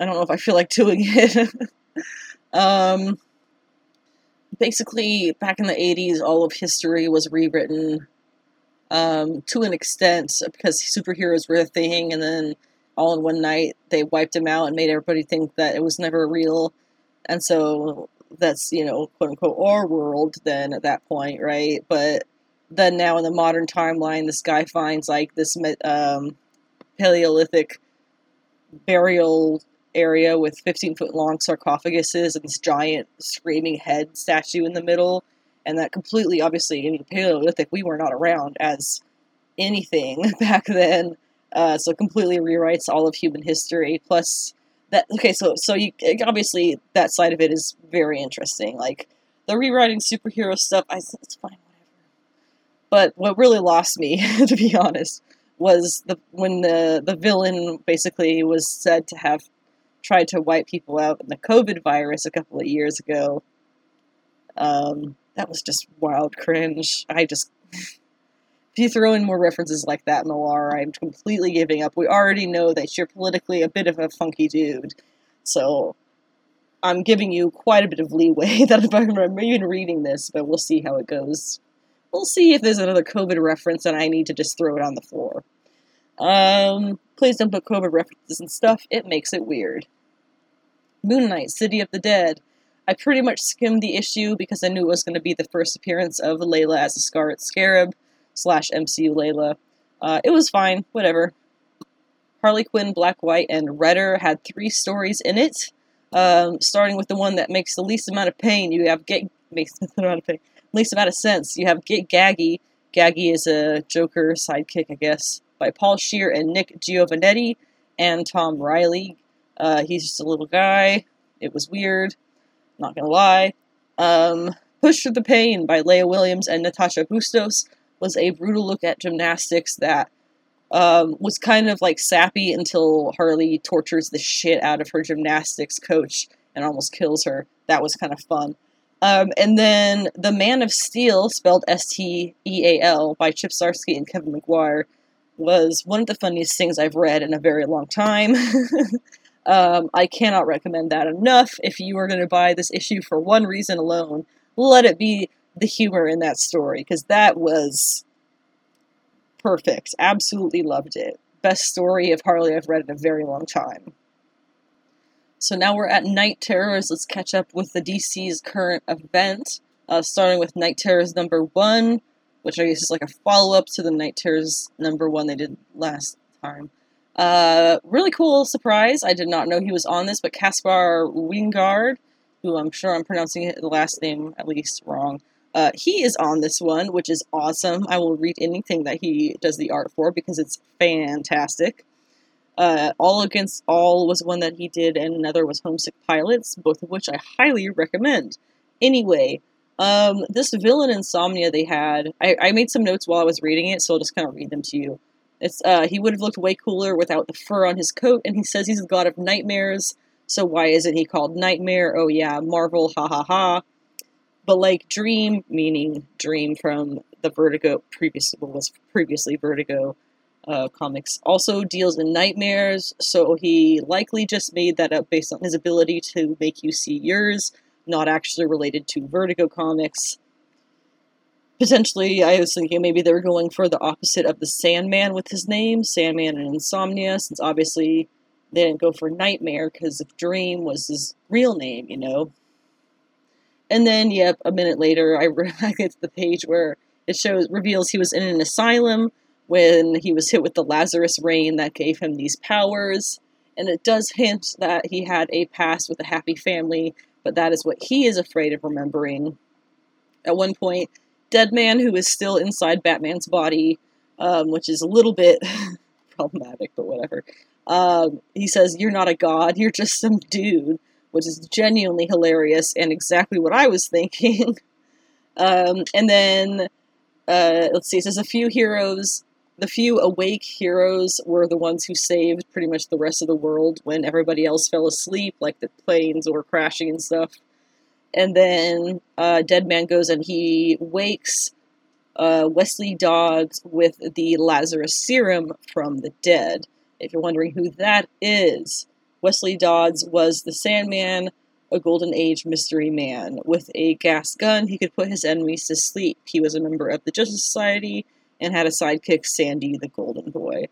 I don't know if I feel like doing it. Um, basically, back in the 80s, all of history was rewritten um, to an extent because superheroes were a thing, and then all in one night they wiped them out and made everybody think that it was never real. And so that's, you know, quote unquote, our world then at that point, right? But then now in the modern timeline, this guy finds like this um, Paleolithic burial area with 15 foot long sarcophaguses and this giant screaming head statue in the middle. And that completely, obviously, in mean, Paleolithic, we were not around as anything back then. Uh, so completely rewrites all of human history. Plus, that okay, so so you obviously that side of it is very interesting. Like the rewriting superhero stuff, I it's fine, whatever. But what really lost me, to be honest, was the when the the villain basically was said to have tried to wipe people out in the COVID virus a couple of years ago. Um, that was just wild cringe. I just. if you throw in more references like that, Millar, I'm completely giving up. We already know that you're politically a bit of a funky dude. So I'm giving you quite a bit of leeway that if I'm even reading this, but we'll see how it goes. We'll see if there's another COVID reference and I need to just throw it on the floor. Um, please don't put COVID references and stuff. It makes it weird. Moon Knight, City of the Dead. I pretty much skimmed the issue because I knew it was going to be the first appearance of Layla as a Scarlet Scarab slash MCU Layla. Uh, it was fine, whatever. Harley Quinn, Black White, and Redder had three stories in it. Um, starting with the one that makes the least amount of pain. You have get makes the amount of pain, least amount of sense. You have Get Gaggy. Gaggy is a Joker sidekick, I guess, by Paul Scheer and Nick Giovannetti and Tom Reilly. Uh, he's just a little guy. It was weird. Not gonna lie. Um, Push Through the Pain by Leah Williams and Natasha Bustos was a brutal look at gymnastics that um, was kind of like sappy until Harley tortures the shit out of her gymnastics coach and almost kills her. That was kind of fun. Um, and then The Man of Steel, spelled S T E A L, by Chip Zdarsky and Kevin Maguire, was one of the funniest things I've read in a very long time. um, I cannot recommend that enough. If you are going to buy this issue for one reason alone, let it be the humor in that story, because that was perfect. Absolutely loved it. Best story of Harley I've read in a very long time. So now we're at Knight Terrors. Let's catch up with the DC's current event, uh, starting with Knight Terrors number one, which I guess is like a follow up to the Knight Terrors number one they did last time. Uh, really cool surprise. I did not know he was on this, but Caspar Wijngaard, who I'm sure I'm pronouncing the last name at least wrong, uh, he is on this one, which is awesome. I will read anything that he does the art for because it's fantastic. Uh, All Against All was one that he did, and another was Homesick Pilots, both of which I highly recommend. Anyway, um, this villain insomnia they had, I, I made some notes while I was reading it, so I'll just kind of read them to you. It's uh, he would have looked way cooler without the fur on his coat, and he says he's the god of nightmares. So why isn't he called Nightmare? Oh yeah, Marvel, ha ha ha. But like Dream, meaning Dream from the Vertigo previous was previously Vertigo uh, comics also deals in nightmares, so he likely just made that up based on his ability to make you see yours, not actually related to Vertigo comics. Potentially, I was thinking maybe they were going for the opposite of the Sandman with his name, Sandman and Insomnia, since obviously they didn't go for Nightmare because if Dream was his real name, you know. And then, yep, a minute later, I, I get to the page where it shows reveals he was in an asylum when he was hit with the Lazarus rain that gave him these powers. And it does hint that he had a past with a happy family, but that is what he is afraid of remembering. At one point, Deadman, who is still inside Batman's body, um, which is a little bit problematic, but whatever. Um, he says, You're not a god, you're just some dude, which is genuinely hilarious and exactly what I was thinking. um, and then, uh, let's see, it says a few heroes the few awake heroes were the ones who saved pretty much the rest of the world when everybody else fell asleep, like the planes were crashing and stuff. And then uh, Deadman goes and he wakes uh, Wesley Dodds with the Lazarus serum from the dead. If you're wondering who that is, Wesley Dodds was the Sandman, a Golden Age mystery man. With a gas gun, he could put his enemies to sleep. He was a member of the Justice Society and had a sidekick, Sandy the Golden Boy.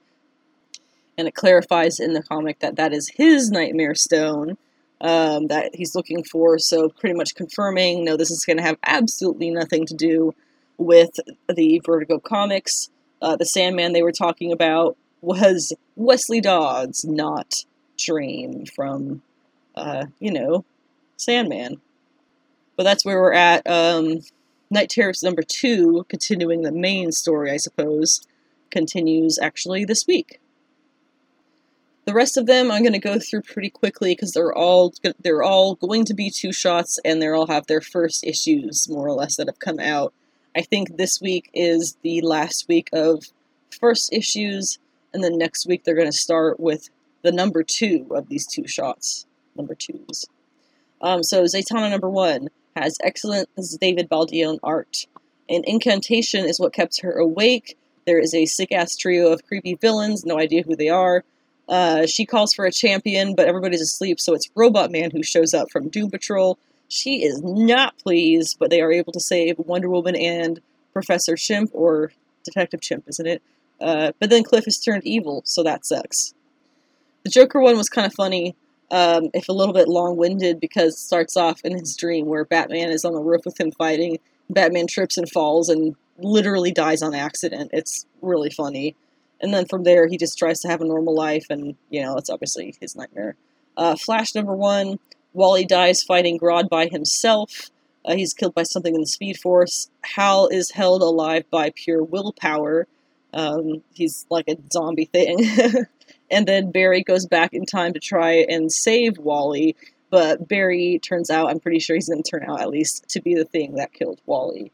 And it clarifies in the comic that that is his Nightmare Stone um, that he's looking for, so pretty much confirming no, this is going to have absolutely nothing to do with the Vertigo comics. Uh, the Sandman they were talking about was Wesley Dodds, not Dream from, uh, you know, Sandman. But that's where we're at. Um, Knight Terrors number two, continuing the main story, I suppose, continues actually this week. The rest of them I'm going to go through pretty quickly because they're all they're all going to be two shots and they all have their first issues more or less that have come out. I think this week is the last week of first issues, and then next week they're going to start with the number two of these two shots, number twos. Um, so Zatanna number one has excellent David Baldeón art. An incantation is what kept her awake. There is a sick ass trio of creepy villains, no idea who they are. Uh, she calls for a champion, but everybody's asleep, so it's Robot Man who shows up from Doom Patrol. She is not pleased, but they are able to save Wonder Woman and Professor Chimp, or Detective Chimp, isn't it? Uh, but then Cliff is turned evil, so that sucks. The Joker one was kind of funny um, if a little bit long winded, because it starts off in his dream where Batman is on the roof with him fighting. Batman trips and falls and literally dies on accident. It's really funny. And then from there, he just tries to have a normal life, and, you know, it's obviously his nightmare. Uh, Flash number one Wally dies fighting Grodd by himself. Uh, he's killed by something in the Speed Force. Hal is held alive by pure willpower. Um, he's like a zombie thing. and then Barry goes back in time to try and save Wally, but Barry turns out, I'm pretty sure he's going to turn out at least to be the thing that killed Wally.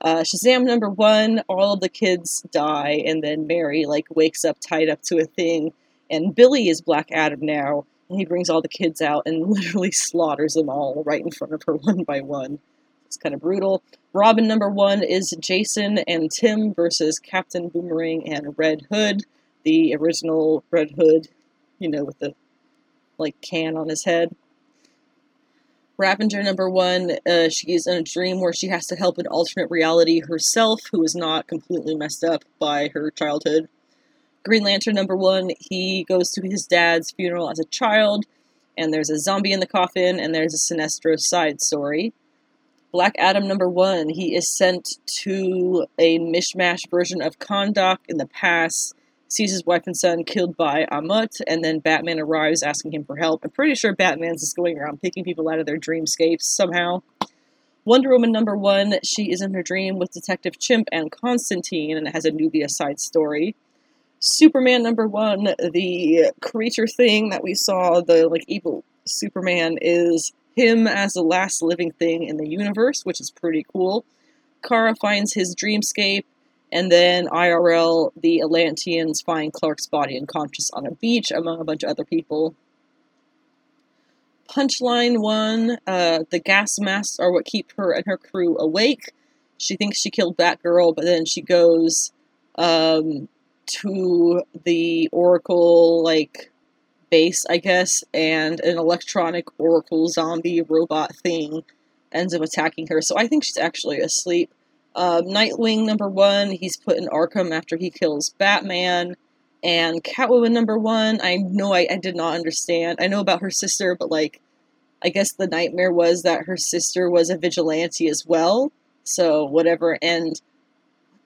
Uh, Shazam number one, all of the kids die, and then Mary like wakes up tied up to a thing, and Billy is Black Adam now, and he brings all the kids out and literally slaughters them all right in front of her one by one. It's kind of brutal. Robin number one is Jason and Tim versus Captain Boomerang and Red Hood, the original Red Hood, you know, with the like can on his head. Ravager number one, uh, she's in a dream where she has to help an alternate reality herself who is not completely messed up by her childhood. Green Lantern number one, he goes to his dad's funeral as a child, and there's a zombie in the coffin, and there's a Sinestro side story. Black Adam number one, he is sent to a mishmash version of Kahndaq in the past sees his wife and son killed by Amut, and then Batman arrives asking him for help. I'm pretty sure Batman's just going around picking people out of their dreamscapes somehow. Wonder Woman number one, she is in her dream with Detective Chimp and Constantine, and it has a Nubia side story. Superman number one, the creature thing that we saw, the like evil Superman, is him as the last living thing in the universe, which is pretty cool. Kara finds his dreamscape and then IRL, the Atlanteans find Clark's body unconscious on a beach among a bunch of other people. Punchline one uh, the gas masks are what keep her and her crew awake. She thinks she killed Batgirl, but then she goes um, to the Oracle, like, base, I guess, and an electronic Oracle zombie robot thing ends up attacking her. So I think she's actually asleep. Uh, Nightwing number one, he's put in Arkham after he kills Batman. And Catwoman number one, I know I, I did not understand. I know about her sister, but like, I guess the nightmare was that her sister was a vigilante as well. So whatever. And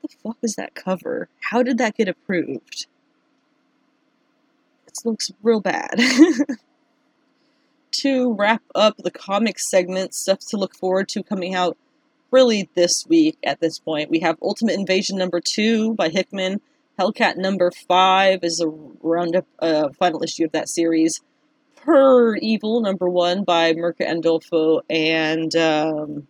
what the fuck is that cover? How did that get approved? It looks real bad. to wrap up the comic segment, stuff to look forward to coming out really this week at this point. We have Ultimate Invasion number two by Hickman. Hellcat number five is a roundup, uh, final issue of that series. Per Evil number one by Mirka Andolfo and um,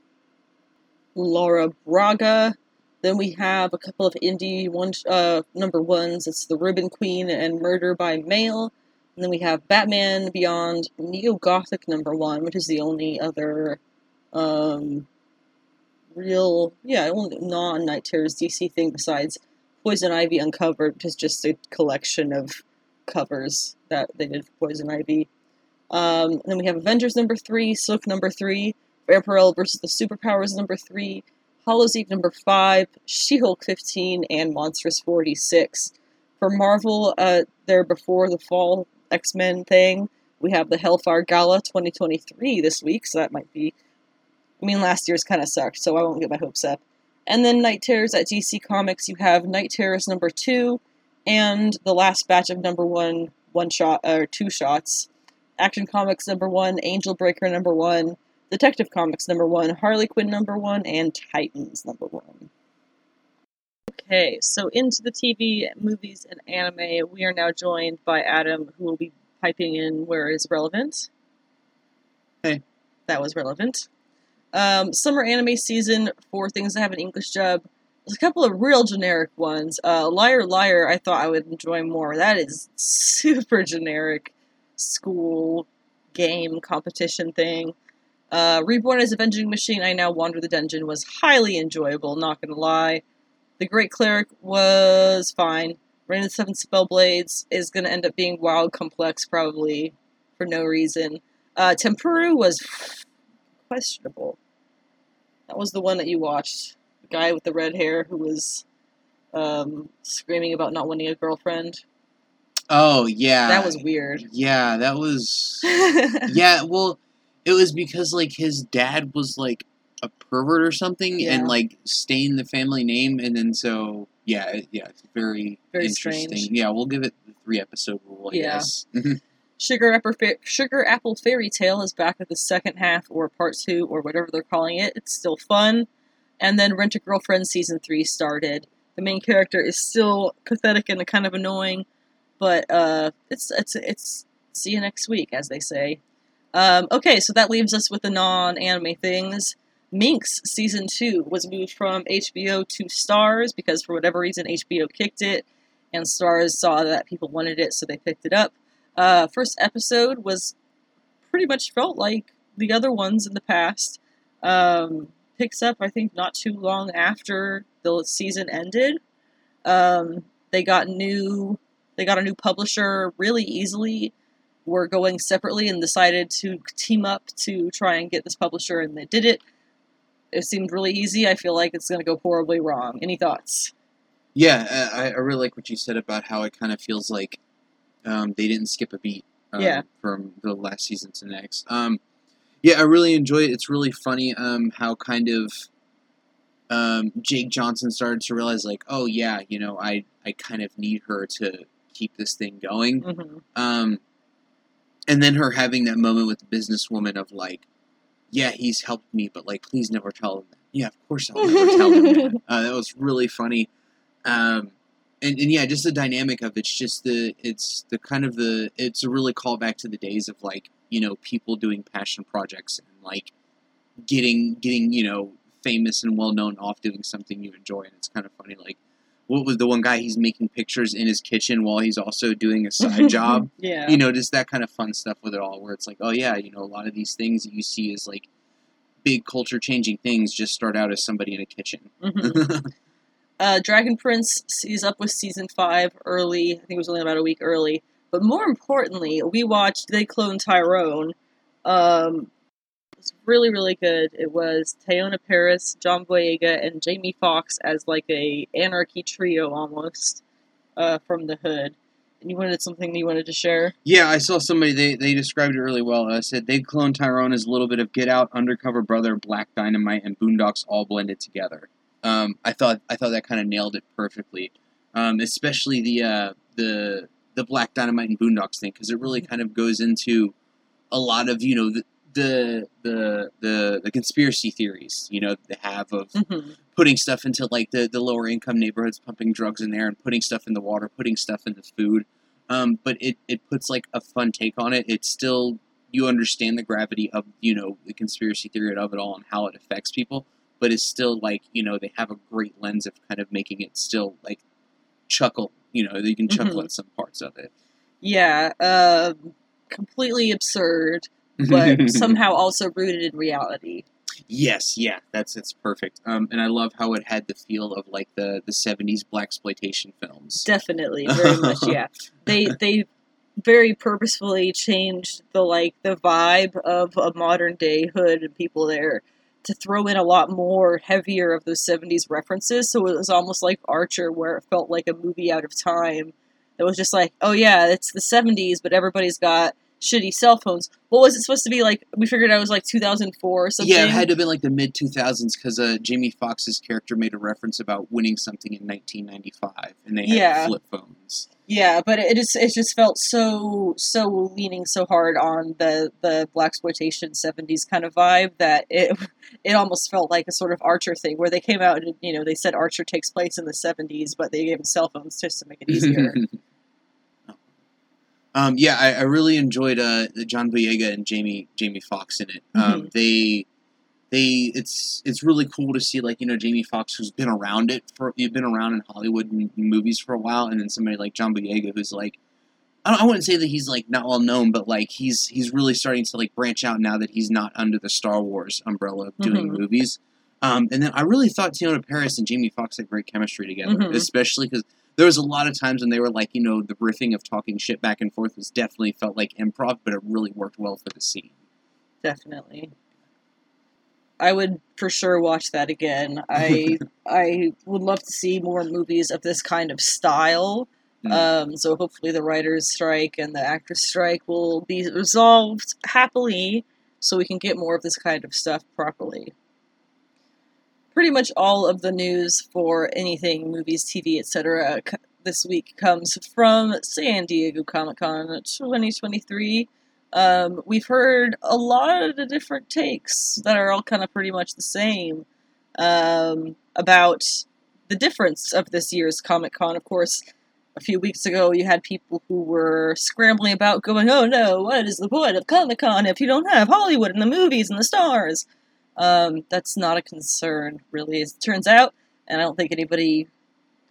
Laura Braga. Then we have a couple of indie one uh, number ones. It's The Ribbon Queen and Murder by Mail. And then we have Batman Beyond Neo Gothic number one, which is the only other um, real, yeah, only non Knight Terrors DC thing besides Poison Ivy Uncovered, which is just a collection of covers that they did for Poison Ivy. Um, then we have Avengers number three, Silk number three, Vampirella versus the Superpowers number three, Hollow's Eve number five, She Hulk 15, and Monstrous 46. For Marvel, uh, they're before the fall X Men thing. We have the Hellfire Gala 2023 this week, so that might be I mean, last year's kind of sucked, so I won't get my hopes up. And then Knight Terrors at DC Comics, you have Knight Terrors number two, and the last batch of number one one shot or two shots. Action Comics number one, Angel Breaker number one, Detective Comics number one, Harley Quinn number one, and Titans number one. Okay, so into the TV, movies, and anime, we are now joined by Adam, who will be piping in where is relevant. Hey. That was relevant. Um, summer anime season for things that have an English dub. There's a couple of real generic ones. Uh, Liar Liar, I thought I would enjoy more. That is super generic school game competition thing. Uh, Reborn as a Vending Machine, I Now Wander the Dungeon was highly enjoyable, not gonna lie. The Great Cleric was fine. Reign of the Seven Spellblades is gonna end up being wild complex, probably, for no reason. Uh, Tenpuru was questionable. That was the one that you watched. The guy with the red hair who was um, screaming about not winning a girlfriend. Oh yeah, That was weird. Yeah, that was. yeah, well, it was because like his dad was like a pervert or something, Yeah. and like stained the family name, and then so yeah, yeah, it's very, Very interesting. strange. Yeah, we'll give it the three episode rule. I Yeah. Sugar Apple, Fa- Sugar Apple Fairy Tale is back at the second half, or part two, or whatever they're calling it. It's still fun. And then Rent a Girlfriend season three started. The main character is still pathetic and kind of annoying, but uh, it's it's it's see you next week, as they say. Um, okay, so that leaves us with the non-anime things. Minx season two was moved from HBO to Starz because for whatever reason HBO kicked it, and Starz saw that people wanted it, so they picked it up. Uh, first episode was pretty much felt like the other ones in the past. Um, picks up, I think, not too long after the season ended. Um, they got new, they got a new publisher really easily. Were going separately and decided to team up to try and get this publisher, and they did it. It seemed really easy. I feel like it's going to go horribly wrong. Any thoughts? Yeah, I, I really like what you said about how it kind of feels like um, they didn't skip a beat um, Yeah. from the last season to next. Um, yeah, I really enjoy it. It's really funny um, how kind of um, Jake Johnson started to realize, like, oh yeah, you know, I I kind of need her to keep this thing going. hmm Um, and then her having that moment with the businesswoman of like, yeah, he's helped me, but like, please never tell him that. Yeah, of course I'll never tell him that. Uh, that was really funny. Um, and, and yeah, just the dynamic of it's just the it's the kind of the it's a really callback to the days of like you know people doing passion projects and like getting getting you know famous and well known off doing something you enjoy and it's kind of funny like what was the one guy he's making pictures in his kitchen while he's also doing a side job yeah. you know, just that kind of fun stuff with it all, where it's like, oh yeah, you know, a lot of these things that you see as like big culture changing things just start out as somebody in a kitchen. Mhm. Uh, Dragon Prince sees up with season five early. I think it was only about a week early. But more importantly, we watched They Cloned Tyrone. Um, it was really, really good. It was Teyonah Parris, John Boyega, and Jamie Foxx as like a anarchy trio almost uh, from the hood. And you wanted something you wanted to share? yeah, I saw somebody they, they described it really well. I said they clone Tyrone as a little bit of Get Out, Undercover Brother, Black Dynamite, and Boondocks all blended together. Um, I thought I thought that kind of nailed it perfectly, um, especially the uh, the the Black Dynamite and Boondocks thing because it really kind of goes into a lot of you know the the the the, the conspiracy theories you know they have of hmm putting stuff into like the, the lower income neighborhoods, pumping drugs in there and putting stuff in the water, putting stuff in the food. Um, but it, it puts like a fun take on it. It's still you understand the gravity of you know the conspiracy theory of it all and how it affects people, but it's still like you know they have a great lens of kind of making it still like chuckle. You know, you can chuckle Mhm. at some parts of it. Yeah, um, completely absurd, but somehow also rooted in reality. Yes, yeah, that's it's perfect. Um, and I love how it had the feel of like the the seventies black exploitation films. Definitely, very much. Yeah, they they very purposefully changed the like the vibe of a modern day hood and people there to throw in a lot more heavier of those 70s references. So it was almost like archer where it felt like a movie out of time. It was just like oh yeah it's the 70s but everybody's got shitty cell phones. What was it supposed to be like? We figured out it was like 2004 or something Yeah, it had to have been like the mid 2000s because uh, Jamie Foxx's character made a reference about winning something in 1995, and they had Yeah. flip phones. Yeah, but it just it just felt so so leaning so hard on the the black exploitation seventies kind of vibe that it it almost felt like a sort of Archer thing where they came out and you know they said Archer takes place in the seventies, but they gave him cell phones just to make it easier. um, yeah, I, I really enjoyed uh, John Boyega and Jamie Jamie Foxx in it. Mm-hmm. Um, they they it's it's really cool to see like you know Jamie Foxx who's been around it for you've been around in Hollywood and movies for a while, and then somebody like John Boyega who's like. I, don't, I wouldn't say that he's like not well known, but like he's he's really starting to like branch out now that he's not under the Star Wars umbrella of doing Mhm. movies. Um, and then I really thought Teyonah Parris and Jamie Foxx had great chemistry together, Mhm. especially because there was a lot of times when they were like, you know, the riffing of talking shit back and forth was definitely felt like improv, but it really worked well for the scene. Definitely. I would for sure watch that again. I I would love to see more movies of this kind of style. Mm. Um, so hopefully the writers' strike and the actors' strike will be resolved happily, so we can get more of this kind of stuff properly. Pretty much all of the news for anything, movies, TV, etc., this week comes from San Diego Comic Con 2023. Um, we've heard a lot of the different takes that are all kind of pretty much the same um, about the difference of this year's Comic Con. Of course, a few weeks ago, you had people who were scrambling about, going, "Oh no, what is the point of Comic Con if you don't have Hollywood and the movies and the stars?" Um, that's not a concern, really. As it turns out, and I don't think anybody.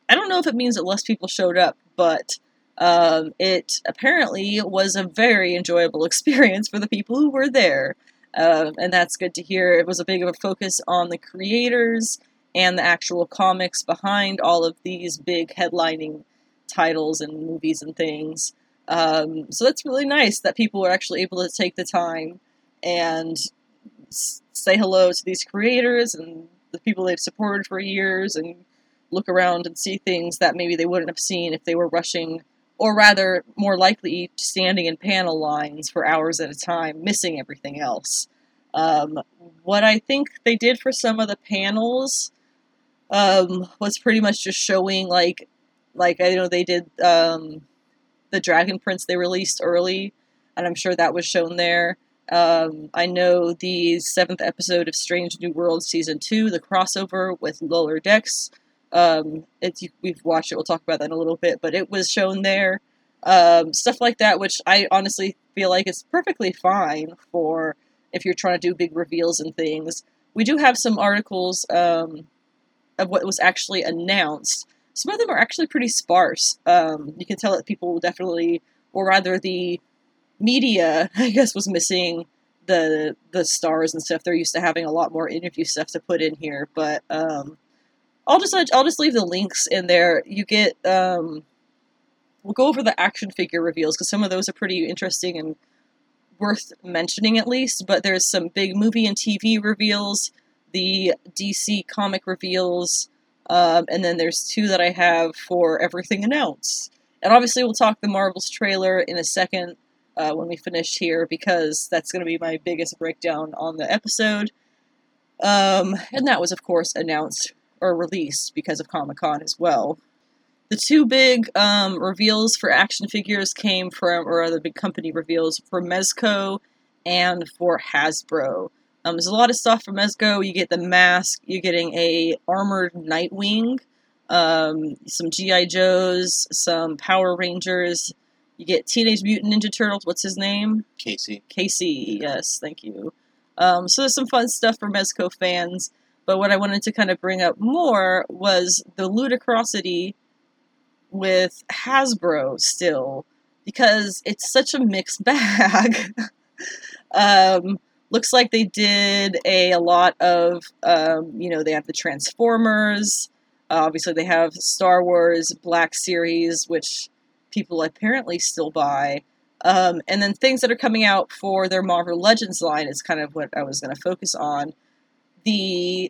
I don't know if it means that less people showed up, but um, it apparently was a very enjoyable experience for the people who were there. Um, and that's good to hear. It was a big of a focus on the creators and the actual comics behind all of these big headlining titles and movies and things. Um, so that's really nice that people are actually able to take the time and s- say hello to these creators and the people they've supported for years and look around and see things that maybe they wouldn't have seen if they were rushing or rather more likely standing in panel lines for hours at a time missing everything else um, what i think they did for some of the panels um, was pretty much just showing like like I know they did um, the Dragon Prince they released early, and I'm sure that was shown there. Um, I know the seventh episode of Strange New World season two, the crossover with Lower Decks. Um, it's we've watched it. We'll talk about that in a little bit, but it was shown there. Um, stuff like that, which I honestly feel like is perfectly fine for if you're trying to do big reveals and things. We do have some articles um, of what was actually announced. Some of them are actually pretty sparse. Um, you can tell that people definitely, or rather, the media, I guess, was missing the the stars and stuff. They're used to having a lot more interview stuff to put in here, but um, I'll just I'll just leave the links in there. You get um, we'll go over the action figure reveals because some of those are pretty interesting and worth mentioning at least. But there's some big movie and TV reveals, the DC comic reveals, um, and then there's two that I have for everything announced. And obviously, we'll talk the Marvels trailer in a second uh, when we finish here because that's going to be my biggest breakdown on the episode. Um, and that was, of course, announced or released because of Comic Con as well. The two big um, reveals for action figures came from, or the big company reveals for Mezco and for Hasbro. Um, there's a lot of stuff from Mezco. You get the mask. You're getting a armored Nightwing, um, some GI Joes, some Power Rangers. You get Teenage Mutant Ninja Turtles. What's his name? Casey. Casey. Yes, thank you. Um, so there's some fun stuff for Mezco fans. But what I wanted to kind of bring up more was the ludicrosity with Hasbro still, because it's such a mixed bag. um, looks like they did a, a lot of, um, you know, they have the Transformers. Uh, obviously, they have Star Wars Black Series, which people apparently still buy. Um, and then things that are coming out for their Marvel Legends line is kind of what I was going to focus on. The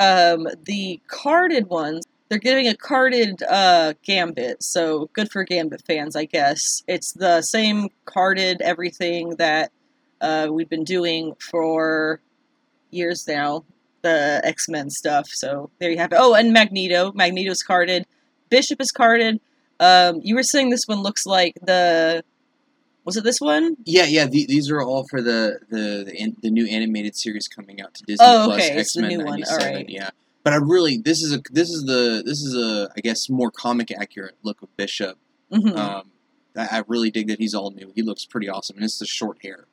um, the carded ones, they're giving a carded uh, Gambit, so good for Gambit fans, I guess. It's the same carded everything that uh, we've been doing for years now, the X Men stuff. So there you have it. Oh, and Magneto. Magneto's carded. Bishop is carded. Um, you were saying this one looks like the. Was it this one? Yeah, yeah. The, these are all for the the the, an- the new animated series coming out to Disney Oh, Plus okay, it's X the Men new one, '97. alright. Yeah, but I really this is a this is the this is a I guess more comic accurate look of Bishop. hmm Um, I, I really dig that he's all new. He looks pretty awesome, and it's the short hair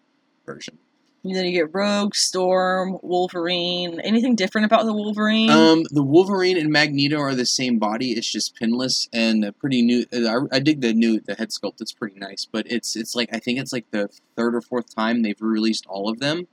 version. And then you get Rogue, Storm, Wolverine. Anything different about the Wolverine? Um, the Wolverine and Magneto are the same body. It's just pinless and a pretty new. uh, I, I dig the new the head sculpt. It's pretty nice, but it's it's like I think it's like the third or fourth time they've released all of them.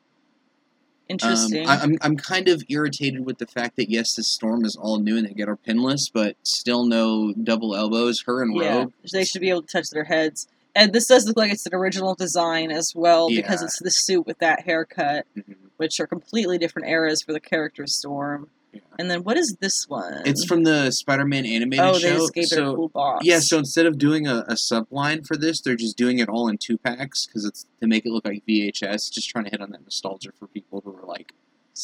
Interesting. Um, I, I'm I'm kind of irritated with the fact that yes, this storm is all new and they get her pinless, but still no double elbows. Her and yeah, Rogue. they should be able to touch their heads. And this does look like it's an original design as well because it's the suit with that haircut, Mhm, which are completely different eras for the character Storm. yeah. And then what is this one? It's from the Spider-Man animated oh, show. they just gave it a cool box. yeah, so instead of doing a, a subline for this, they're just doing it all in two packs because it's to make it look like VHS. Just trying to hit on that nostalgia for people who are like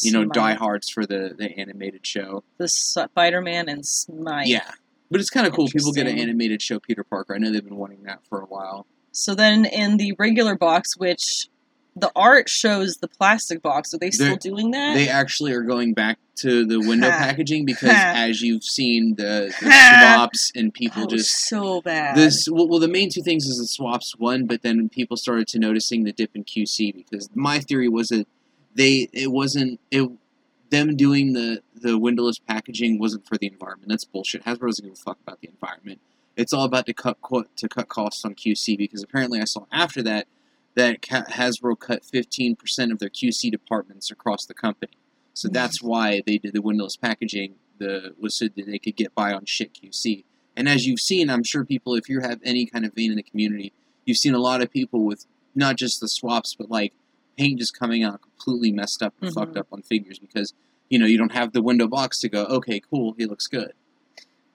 you know Smite. diehards for the the animated show. The Spider-Man and Smite. Yeah. But it's kind of cool. People get an animated show Peter Parker. I know they've been wanting that for a while. So then in the regular box, which the art shows the plastic box. Are they still They're- doing that? They actually are going back to the window packaging because, as you've seen, the, the swaps and people was just so bad. this. Well, well, the main two things is the swaps one, but then people started to noticing the dip in QC because my theory was that they it wasn't it them doing the the windowless packaging wasn't for the environment. That's bullshit. Hasbro doesn't give a fuck about the environment. It's all about to cut co- to cut costs on QC because apparently I saw after that that Hasbro cut fifteen percent of their QC departments across the company. So mm-hmm. that's why they did the windowless packaging. The was so that they could get by on shit QC. And as you've seen, I'm sure people, if you have any kind of vein in the community, you've seen a lot of people with not just the swaps, but like paint just coming out completely messed up and Mhm. fucked up on figures because you know you don't have the window box to go. Okay, cool, he looks good.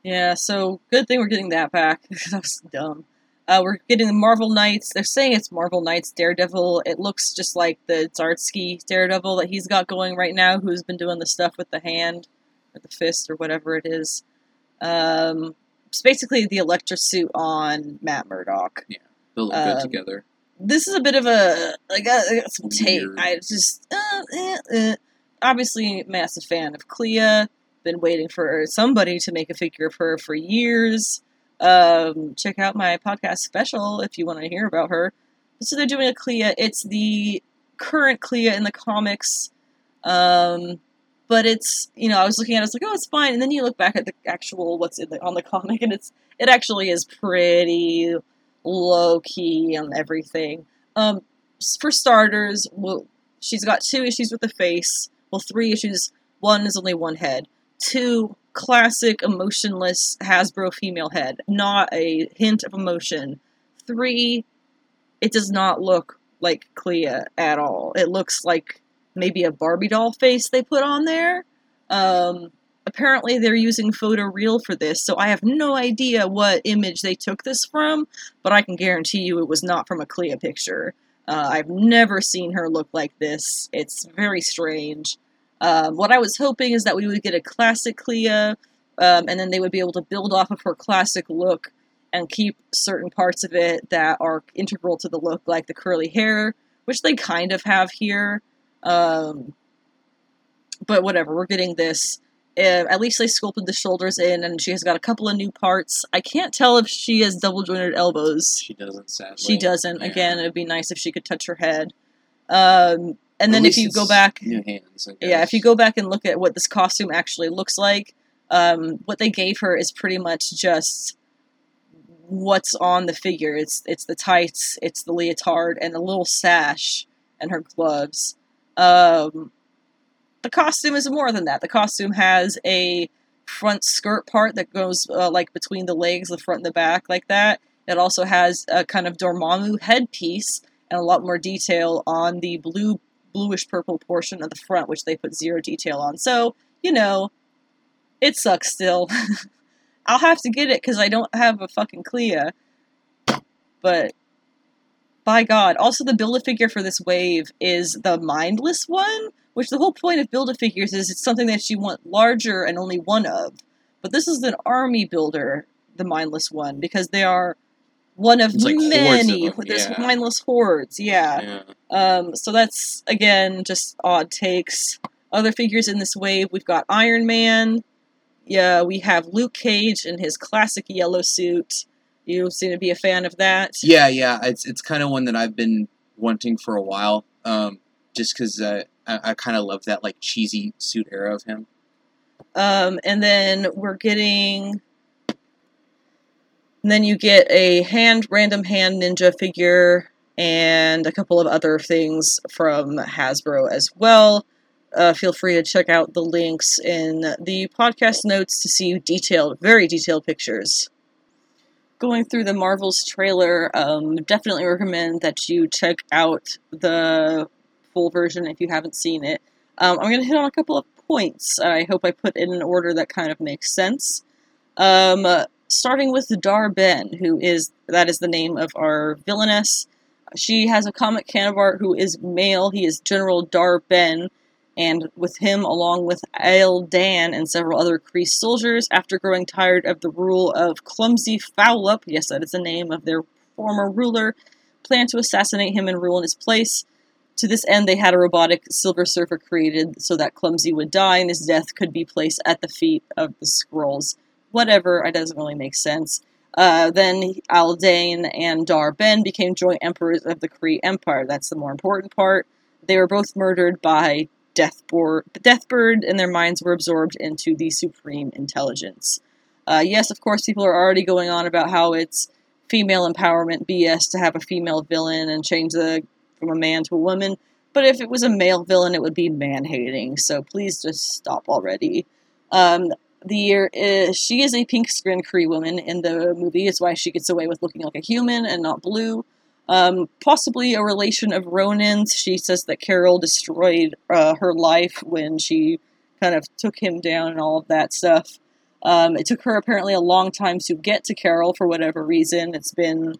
Yeah, so good thing we're getting that back. that was dumb. Uh, we're getting the Marvel Knights. They're saying it's Marvel Knights Daredevil. It looks just like the Zdarsky Daredevil that he's got going right now, who's been doing the stuff with the hand or the fist or whatever it is. Um, it's basically the Elektra suit on Matt Murdock. Yeah, They look good Um, together. This is a bit of a I got, I got some tape. I just uh, eh, eh. obviously massive fan of Clea. Been waiting for somebody to make a figure of her for years. Um, check out my podcast special if you want to hear about her. So they're doing a Clea. It's the current Clea in the comics. Um, but it's you know I was looking at it, I was like, oh, it's fine, and then you look back at the actual what's in the on the comic, and it's it actually is pretty low key on everything. Um, for starters, well, she's got two issues with the face. Well, three issues. One is only one head. Two, classic emotionless Hasbro female head, not a hint of emotion. Three, it does not look like Clea at all. It looks like maybe a Barbie doll face they put on there. Um, apparently, they're using photoreal for this, so I have no idea what image they took this from, but I can guarantee you it was not from a Clea picture. Uh, I've never seen her look like this. It's very strange. Um, what I was hoping is that we would get a classic Clea, um, and then they would be able to build off of her classic look and keep certain parts of it that are integral to the look, like the curly hair, which they kind of have here. Um, but whatever, we're getting this. Uh, at least they sculpted the shoulders in, and she has got a couple of new parts. I can't tell if she has double jointed elbows. She doesn't sadly. She doesn't. Yeah. Again, it'd be nice if she could touch her head. Um, and then if you go back, new hands. Yeah, if you go back and look at what this costume actually looks like, um, what they gave her is pretty much just what's on the figure. It's it's the tights, it's the leotard, and a little sash, and her gloves. Um, the costume is more than that. The costume has a front skirt part that goes uh, like between the legs, the front and the back, like that. It also has a kind of Dormammu headpiece and a lot more detail on the blue bluish purple portion of the front, which they put zero detail on. So, you know, it sucks still. I'll have to get it because I don't have a fucking Clea. But by God. Also, the build a figure for this wave is the mindless one, which the whole point of build a figures is it's something that you want larger and only one of. But this is an army builder, the mindless one, because they are one of like of many. them, There's yeah. mindless hordes, Yeah. um, so that's again just odd takes. Other figures in this wave, we've got Iron Man. Yeah, we have Luke Cage in his classic yellow suit. You seem to be a fan of that. Yeah, yeah. It's it's kind of one that I've been wanting for a while. Um, just because uh, I, I kind of love that like cheesy suit era of him. Um, and then we're getting. And then you get a hand, random hand ninja figure, and a couple of other things from Hasbro as well. Uh, feel free to check out the links in the podcast notes to see detailed, very detailed pictures. Going through the Marvels trailer, um, definitely recommend that you check out the full version if you haven't seen it. Um, I'm going to hit on a couple of points. I hope I put in an order that kind of makes sense. Um, uh, starting with Dar-Benn, who is that is the name of our villainess. She has a comic counterpart who is male. He is General Dar-Benn, and with him, along with Ael-Dan and several other Kree soldiers, after growing tired of the rule of Clumsy Foulup, yes, that is the name of their former ruler, plan to assassinate him and rule in his place. To this end, they had a robotic Silver Surfer created so that Clumsy would die and his death could be placed at the feet of the Skrulls. Whatever, it doesn't really make sense. Uh, then Ael-Dan and Dar-Benn became joint emperors of the Kree Empire. That's the more important part. They were both murdered by Deathbird, Deathbird and their minds were absorbed into the Supreme Intelligence. Uh, yes, of course, people are already going on about how it's female empowerment BS to have a female villain and change the from a man to a woman. But if it was a male villain, it would be man hating. So please just stop already. Um, the is she is a pink skin Kree woman in the movie. It's why she gets away with looking like a human and not blue. Um, possibly a relation of Ronan's. She says that Carol destroyed uh, her life when she kind of took him down and all of that stuff. Um, it took her apparently a long time to get to Carol for whatever reason. It's been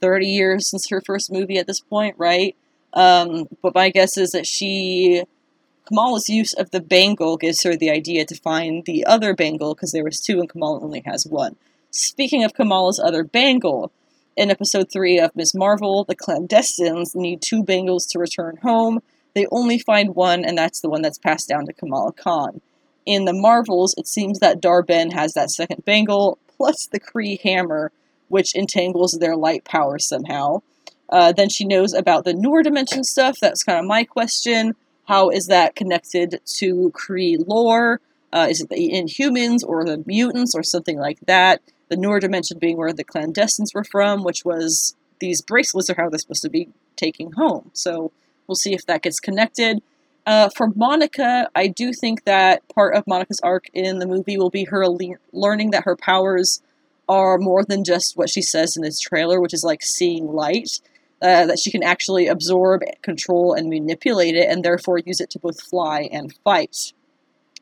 30 years since her first movie at this point, right? Um, but my guess is that she, Kamala's use of the bangle gives her the idea to find the other bangle because there was two and Kamala only has one. Speaking of Kamala's other bangle, in episode 3 of Ms. Marvel, the clandestines need two bangles to return home. They only find one, and that's the one that's passed down to Kamala Khan in the Marvels, it seems that Dar-Benn has that second bangle, plus the Kree hammer, which entangles their light powers somehow. Uh, then she knows about the Noor dimension stuff. That's kind of my question. How is that connected to Kree lore? Uh, is it the Inhumans or the mutants or something like that? The Noor dimension being where the clandestines were from, which was these bracelets are how they're supposed to be taking home. So we'll see if that gets connected. Uh, for Monica, I do think that part of Monica's arc in the movie will be her le- learning that her powers are more than just what she says in this trailer, which is like seeing light. Uh, that she can actually absorb, control, and manipulate it, and therefore use it to both fly and fight.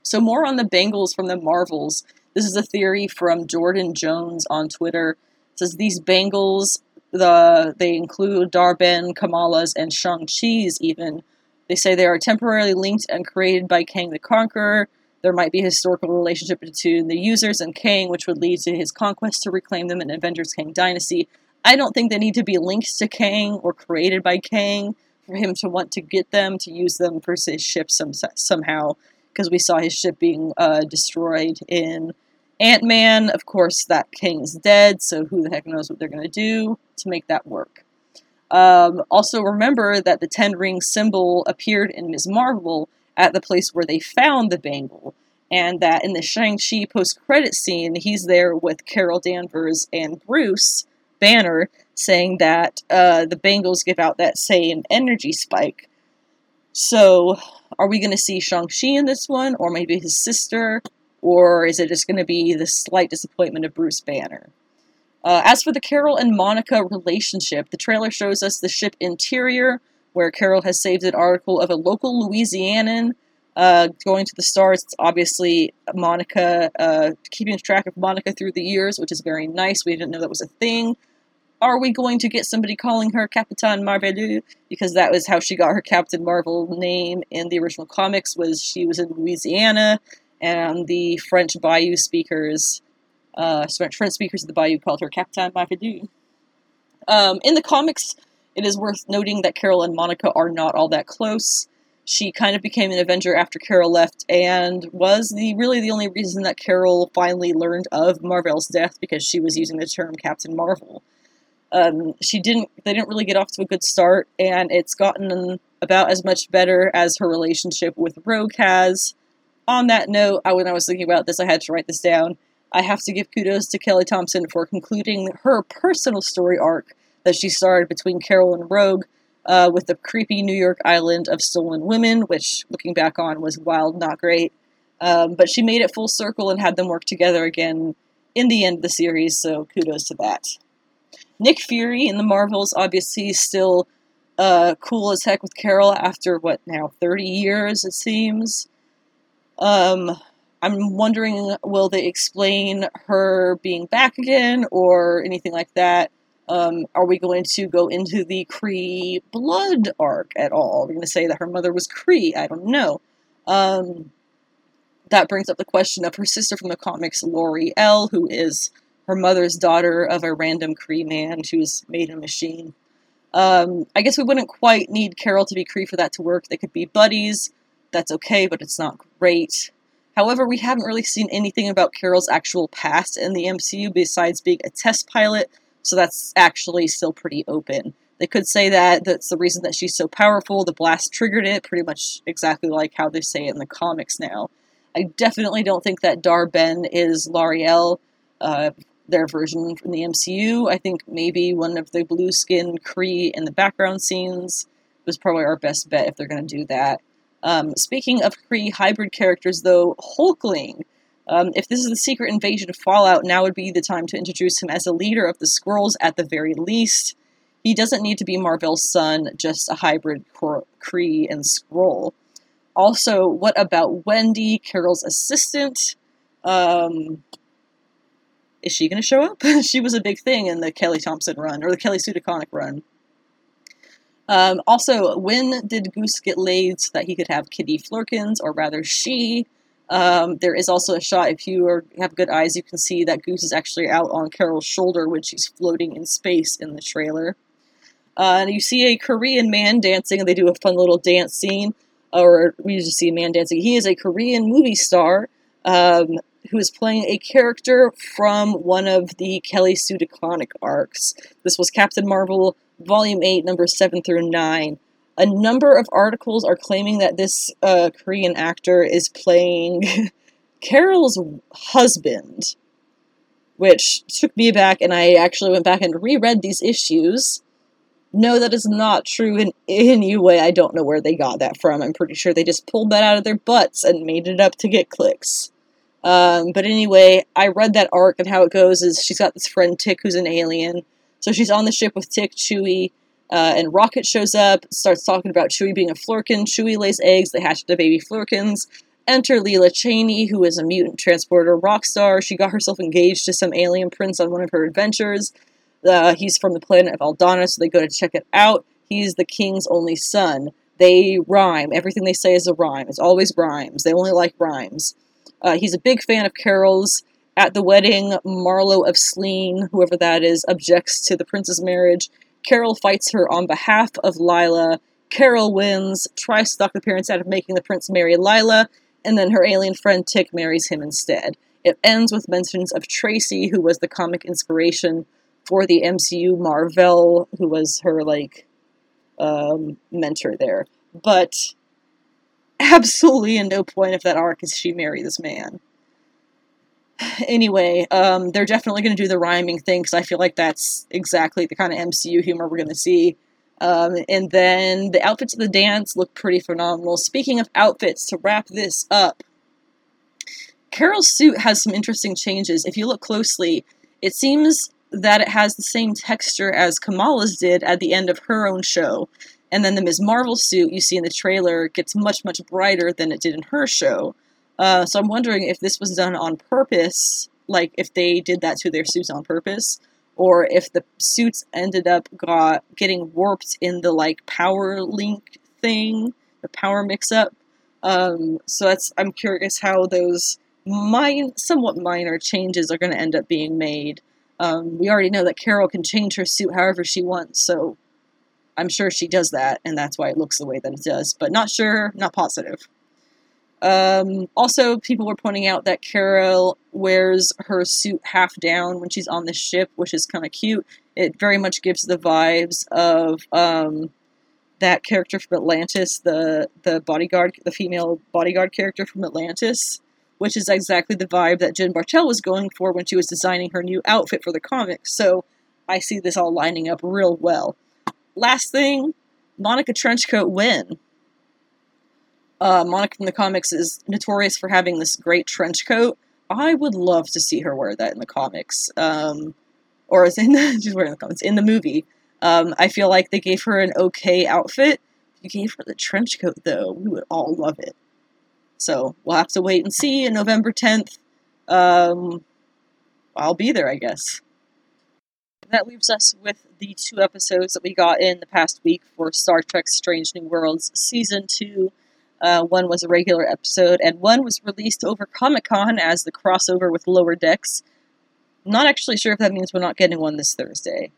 So, more on the bangles from the Marvels. This is a theory from Jordan Jones on Twitter. It says these bangles, the they include Dar-Benn, Kamala's, and Shang Chi's even they say they are temporarily linked and created by Kang the Conqueror. There might be a historical relationship between the users and Kang, which would lead to his conquest to reclaim them in Avengers Kang Dynasty. I don't think they need to be linked to Kang or created by Kang for him to want to get them to use them for his ship some, somehow, because we saw his ship being uh, destroyed in Ant Man. Of course, that Kang is dead, so who the heck knows what they're going to do to make that work. Um, also, remember that the Ten Ring symbol appeared in Ms. Marvel at the place where they found the bangle, and that in the Shang-Chi post-credit scene, he's there with Carol Danvers and Bruce Banner, saying that uh, the bangles give out that same energy spike. So, are we going to see Shang-Chi in this one, or maybe his sister, or is it just going to be the slight disappointment of Bruce Banner? Uh, as for the Carol and Monica relationship, the trailer shows us the ship interior, where Carol has saved an article of a local Louisianan uh, going to the stars. It's obviously Monica, uh, keeping track of Monica through the years, which is very nice. We didn't know that was a thing. Are we going to get somebody calling her Capitan Marvel? Because that was how she got her Captain Marvel name in the original comics. Was she was in Louisiana, and the French Bayou speakers uh, French speakers of the Bayou called her Captain Marvel. Um, in the comics, it is worth noting that Carol and Monica are not all that close. She kind of became an Avenger after Carol left, and was the really the only reason that Carol finally learned of Mar-Vell's death because she was using the term Captain Marvel. Um, she didn't. They didn't really get off to a good start, and it's gotten about as much better as her relationship with Rogue has. On that note, I, when I was thinking about this, I had to write this down. I have to give kudos to Kelly Thompson for concluding her personal story arc that she starred between Carol and Rogue uh, with the creepy New York island of stolen women, which, looking back on, was wild, not great. Um, but she made it full circle and had them work together again in the end of the series, so kudos to that. Nick Fury in the Marvels, obviously, still uh, cool as heck with Carol after, what, now, 30 years, it seems. Um, I'm wondering, will they explain her being back again or anything like that? Um, are we going to go into the Kree blood arc at all? Are we going to say that her mother was Kree? I don't know. Um, that brings up the question of her sister from the comics, Lauri-Ell, who is her mother's daughter of a random Kree man. Was made a machine. Um, I guess we wouldn't quite need Carol to be Kree for that to work. They could be buddies. That's okay, but it's not great. However, we haven't really seen anything about Carol's actual past in the MCU besides being a test pilot, so that's actually still pretty open. They could say that that's the reason that she's so powerful. The blast triggered it, pretty much exactly like how they say it in the comics now. I definitely don't think that Dar-Benn is Lauri-Ell, uh, their version from the MCU. I think maybe one of the blue skin Kree in the background scenes was probably our best bet if they're going to do that. Um, speaking of Kree hybrid characters, though, Hulkling. Um, if this is the secret invasion of Fallout, now would be the time to introduce him as a leader of the Skrulls at the very least. He doesn't need to be Mar-Vell's son, just a hybrid Kree and Skrull. Also, what about Wendy, Carol's assistant? Um, is she going to show up? she was a big thing in the Kelly Thompson run, or the Kelly Sue DeConnick run. Um, also, when did Goose get laid so that he could have Kitty Flerkens, or rather she? Um, there is also a shot, if you are, have good eyes, you can see that Goose is actually out on Carol's shoulder when she's floating in space in the trailer. Uh, and you see a Korean man dancing, and they do a fun little dance scene, or we just see a man dancing. He is a Korean movie star um, who is playing a character from one of the Kelly Sue DeConnick arcs. This was Captain Marvel, Volume 8, numbers 7 through 9. A number of articles are claiming that this uh, Korean actor is playing Carol's husband, which took me back, and I actually went back and reread these issues no, that is not true in any way. I don't know where they got that from. I'm pretty sure they just pulled that out of their butts and made it up to get clicks. Um, but anyway, I read that arc, and how it goes is she's got this friend Tick who's an alien. So she's on the ship with Tick, Chewie, uh, and Rocket shows up, starts talking about Chewie being a Flerken. Chewie lays eggs, they hatch the baby Flerkens. Enter Lila Cheney, who is a mutant transporter rock star. She got herself engaged to some alien prince on one of her adventures. Uh, he's from the planet of Aladna, so they go to check it out. He's the king's only son. They rhyme. Everything they say is a rhyme. It's always rhymes. They only like rhymes. Uh, he's a big fan of Carol's. At the wedding, Marlowe of Sleen, whoever that is, objects to the prince's marriage. Carol fights her on behalf of Lila. Carol wins, tries to talk the parents out of making the prince marry Lila, and then her alien friend Tick marries him instead. It ends with mentions of Tracy, who was the comic inspiration for the MCU, Mar-Vell, who was her like um, mentor there. But absolutely in no point of that arc is she marry this man. Anyway, um, they're definitely going to do the rhyming thing because I feel like that's exactly the kind of MCU humor we're going to see. Um, and then the outfits of the dance look pretty phenomenal. Speaking of outfits, to wrap this up, Carol's suit has some interesting changes. If you look closely, it seems that it has the same texture as Kamala's did at the end of her own show. And then the Ms. Marvel suit you see in the trailer gets much, much brighter than it did in her show. Uh, so I'm wondering if this was done on purpose, like if they did that to their suits on purpose, or if the suits ended up got getting warped in the like power link thing, the power mix up. Um, so that's I'm curious how those mine somewhat minor changes are going to end up being made. Um, we already know that Carol can change her suit however she wants, so I'm sure she does that, and that's why it looks the way that it does. But not sure, not positive. Um, also, people were pointing out that Carol wears her suit half down when she's on the ship, which is kind of cute. It very much gives the vibes of um, that character from Atlantis, the the bodyguard, the female bodyguard character from Atlantis which is exactly the vibe that Jen Bartel was going for when she was designing her new outfit for the comics. So I see this all lining up real well. Last thing, Monica Trenchcoat win. Uh, Monica from the comics is notorious for having this great trench coat. I would love to see her wear that in the comics, um, or is in the, she's wearing the comics in the movie. Um, I feel like they gave her an okay outfit. If you gave her the trench coat, though, we would all love it. So we'll have to wait and see. November 10th, um, I'll be there, I guess. That leaves us with the two episodes that we got in the past week for Star Trek Strange New Worlds Season 2. Uh, one was a regular episode, and one was released over Comic Con as the crossover with Lower Decks. Not actually sure if that means we're not getting one this Thursday.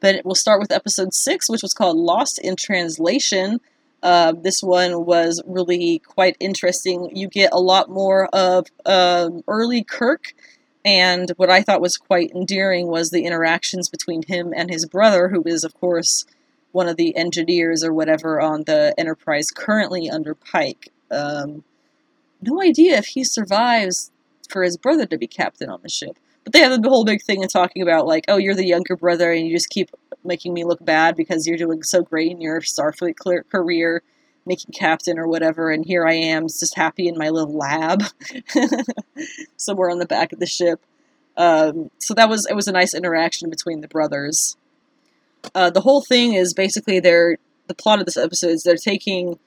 But we'll start with episode six, which was called Lost in Translation. Uh, this one was really quite interesting. You get a lot more of um, early Kirk, and what I thought was quite endearing was the interactions between him and his brother, who is, of course, one of the engineers or whatever on the Enterprise currently under Pike. Um, no idea if he survives for his brother to be captain on the ship. But they have the whole big thing of talking about, like, oh, you're the younger brother and you just keep making me look bad because you're doing so great in your Starfleet career, making captain or whatever, and here I am just happy in my little lab somewhere on the back of the ship. Um, so that was it was a nice interaction between the brothers. Uh, the whole thing is basically they're the plot of this episode is they're taking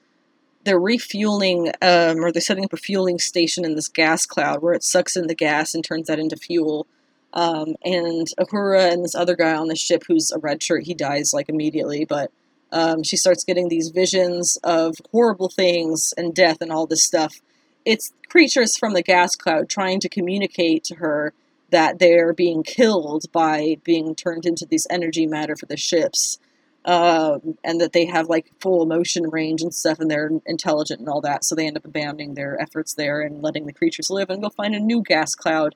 they're refueling um, or they're setting up a fueling station in this gas cloud where it sucks in the gas and turns that into fuel. Um, and Uhura and this other guy on the ship who's a red shirt, he dies like immediately, but um, she starts getting these visions of horrible things and death and all this stuff. It's creatures from the gas cloud trying to communicate to her that they're being killed by being turned into this energy matter for the ships. Um, and that they have like full emotion range and stuff, and they're intelligent and all that. So they end up abandoning their efforts there and letting the creatures live and go find a new gas cloud.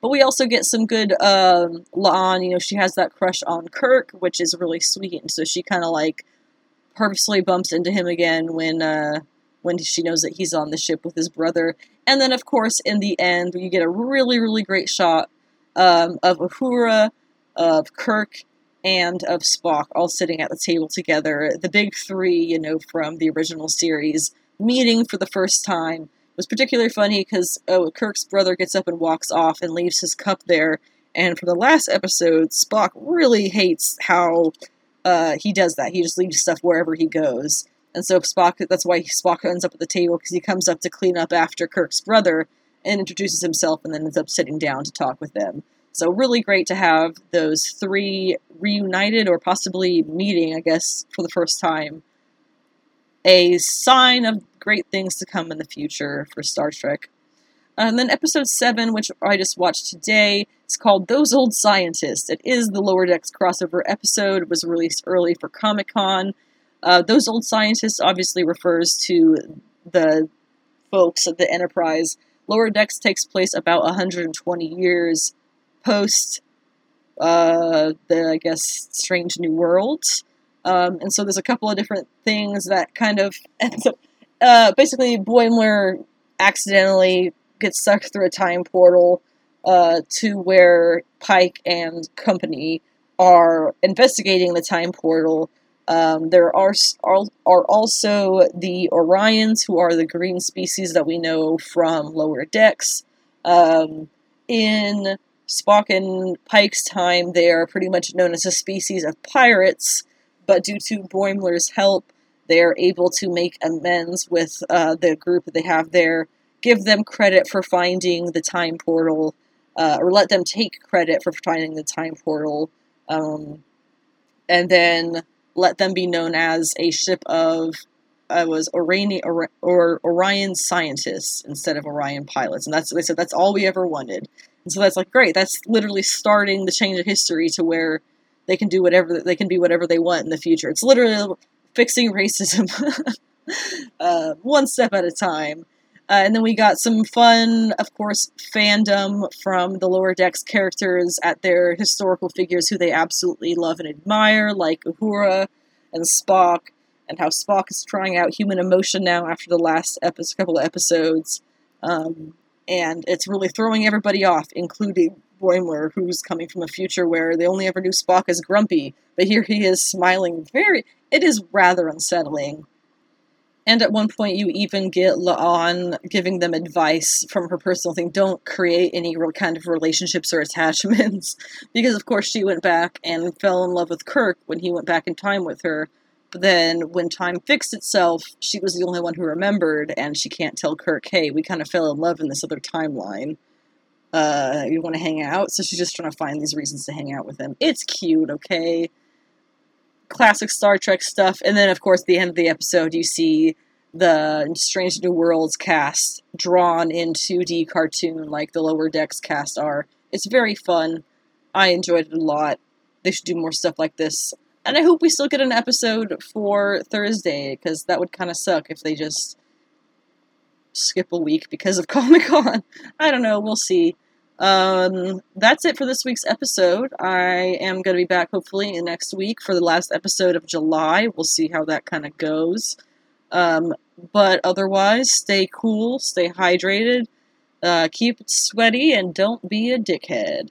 But we also get some good um, La'an. You know, she has that crush on Kirk, which is really sweet, and so she kind of like purposely bumps into him again when uh, when she knows that he's on the ship with his brother. And then, of course, in the end, you get a really, really great shot um, of Uhura, of Kirk, and of Spock all sitting at the table together. The big three, you know, from the original series, meeting for the first time. It was particularly funny because oh, Kirk's brother gets up and walks off and leaves his cup there. And from the last episode, Spock really hates how uh, he does that. He just leaves stuff wherever he goes. And so Spock, that's why Spock ends up at the table because he comes up to clean up after Kirk's brother and introduces himself and then ends up sitting down to talk with them. So really great to have those three reunited or possibly meeting, I guess, for the first time. A sign of great things to come in the future for Star Trek. Uh, and then episode 7, which I just watched today, is called Those Old Scientists. It is the Lower Decks crossover episode. It was released early for Comic Con. Uh, Those Old Scientists obviously refers to the folks at the Enterprise. Lower Decks takes place about 120 years post uh, the I guess Strange New Worlds. Um, and so there's a couple of different things that kind of uh, basically Boimler accidentally gets sucked through a time portal uh, to where Pike and company are investigating the time portal. Um, there are, are are also the Orions, who are the green species that we know from lower decks. Um, in Spock and Pike's time, they are pretty much known as a species of pirates, but due to Boimler's help, they are able to make amends with uh, the group that they have there, give them credit for finding the time portal, uh, or let them take credit for finding the time portal, um, and then let them be known as a ship of uh, was Orion, or, or Orion scientists instead of Orion pilots, and that's they said that's all we ever wanted. And so that's like great. That's literally starting the change of history to where they can do whatever they can be whatever they want in the future. It's literally fixing racism uh, one step at a time. Uh, and then we got some fun, of course, fandom from the lower decks characters at their historical figures who they absolutely love and admire, like Uhura and Spock, and how Spock is trying out human emotion now after the last episode, couple of episodes. Um, and it's really throwing everybody off, including Boimler, who's coming from a future where they only ever knew Spock as grumpy, but here he is smiling very. It is rather unsettling. And at one point, you even get La'an giving them advice from her personal thing don't create any real kind of relationships or attachments. because, of course, she went back and fell in love with Kirk when he went back in time with her. But then when time fixed itself, she was the only one who remembered, and she can't tell Kirk, hey, we kind of fell in love in this other timeline. Uh, you want to hang out? So she's just trying to find these reasons to hang out with him. It's cute, okay? Classic Star Trek stuff. And then, of course, at the end of the episode, you see the Strange New Worlds cast drawn in 2D cartoon like the Lower Decks cast are. It's very fun. I enjoyed it a lot they should do more stuff like this. And I hope we still get an episode for Thursday because that would kind of suck if they just skip a week because of Comic Con. I don't know. We'll see. Um, that's it for this week's episode. I am going to be back hopefully next week for the last episode of July. We'll see how that kind of goes. Um, but otherwise, stay cool, stay hydrated, uh, keep it sweaty, and don't be a dickhead.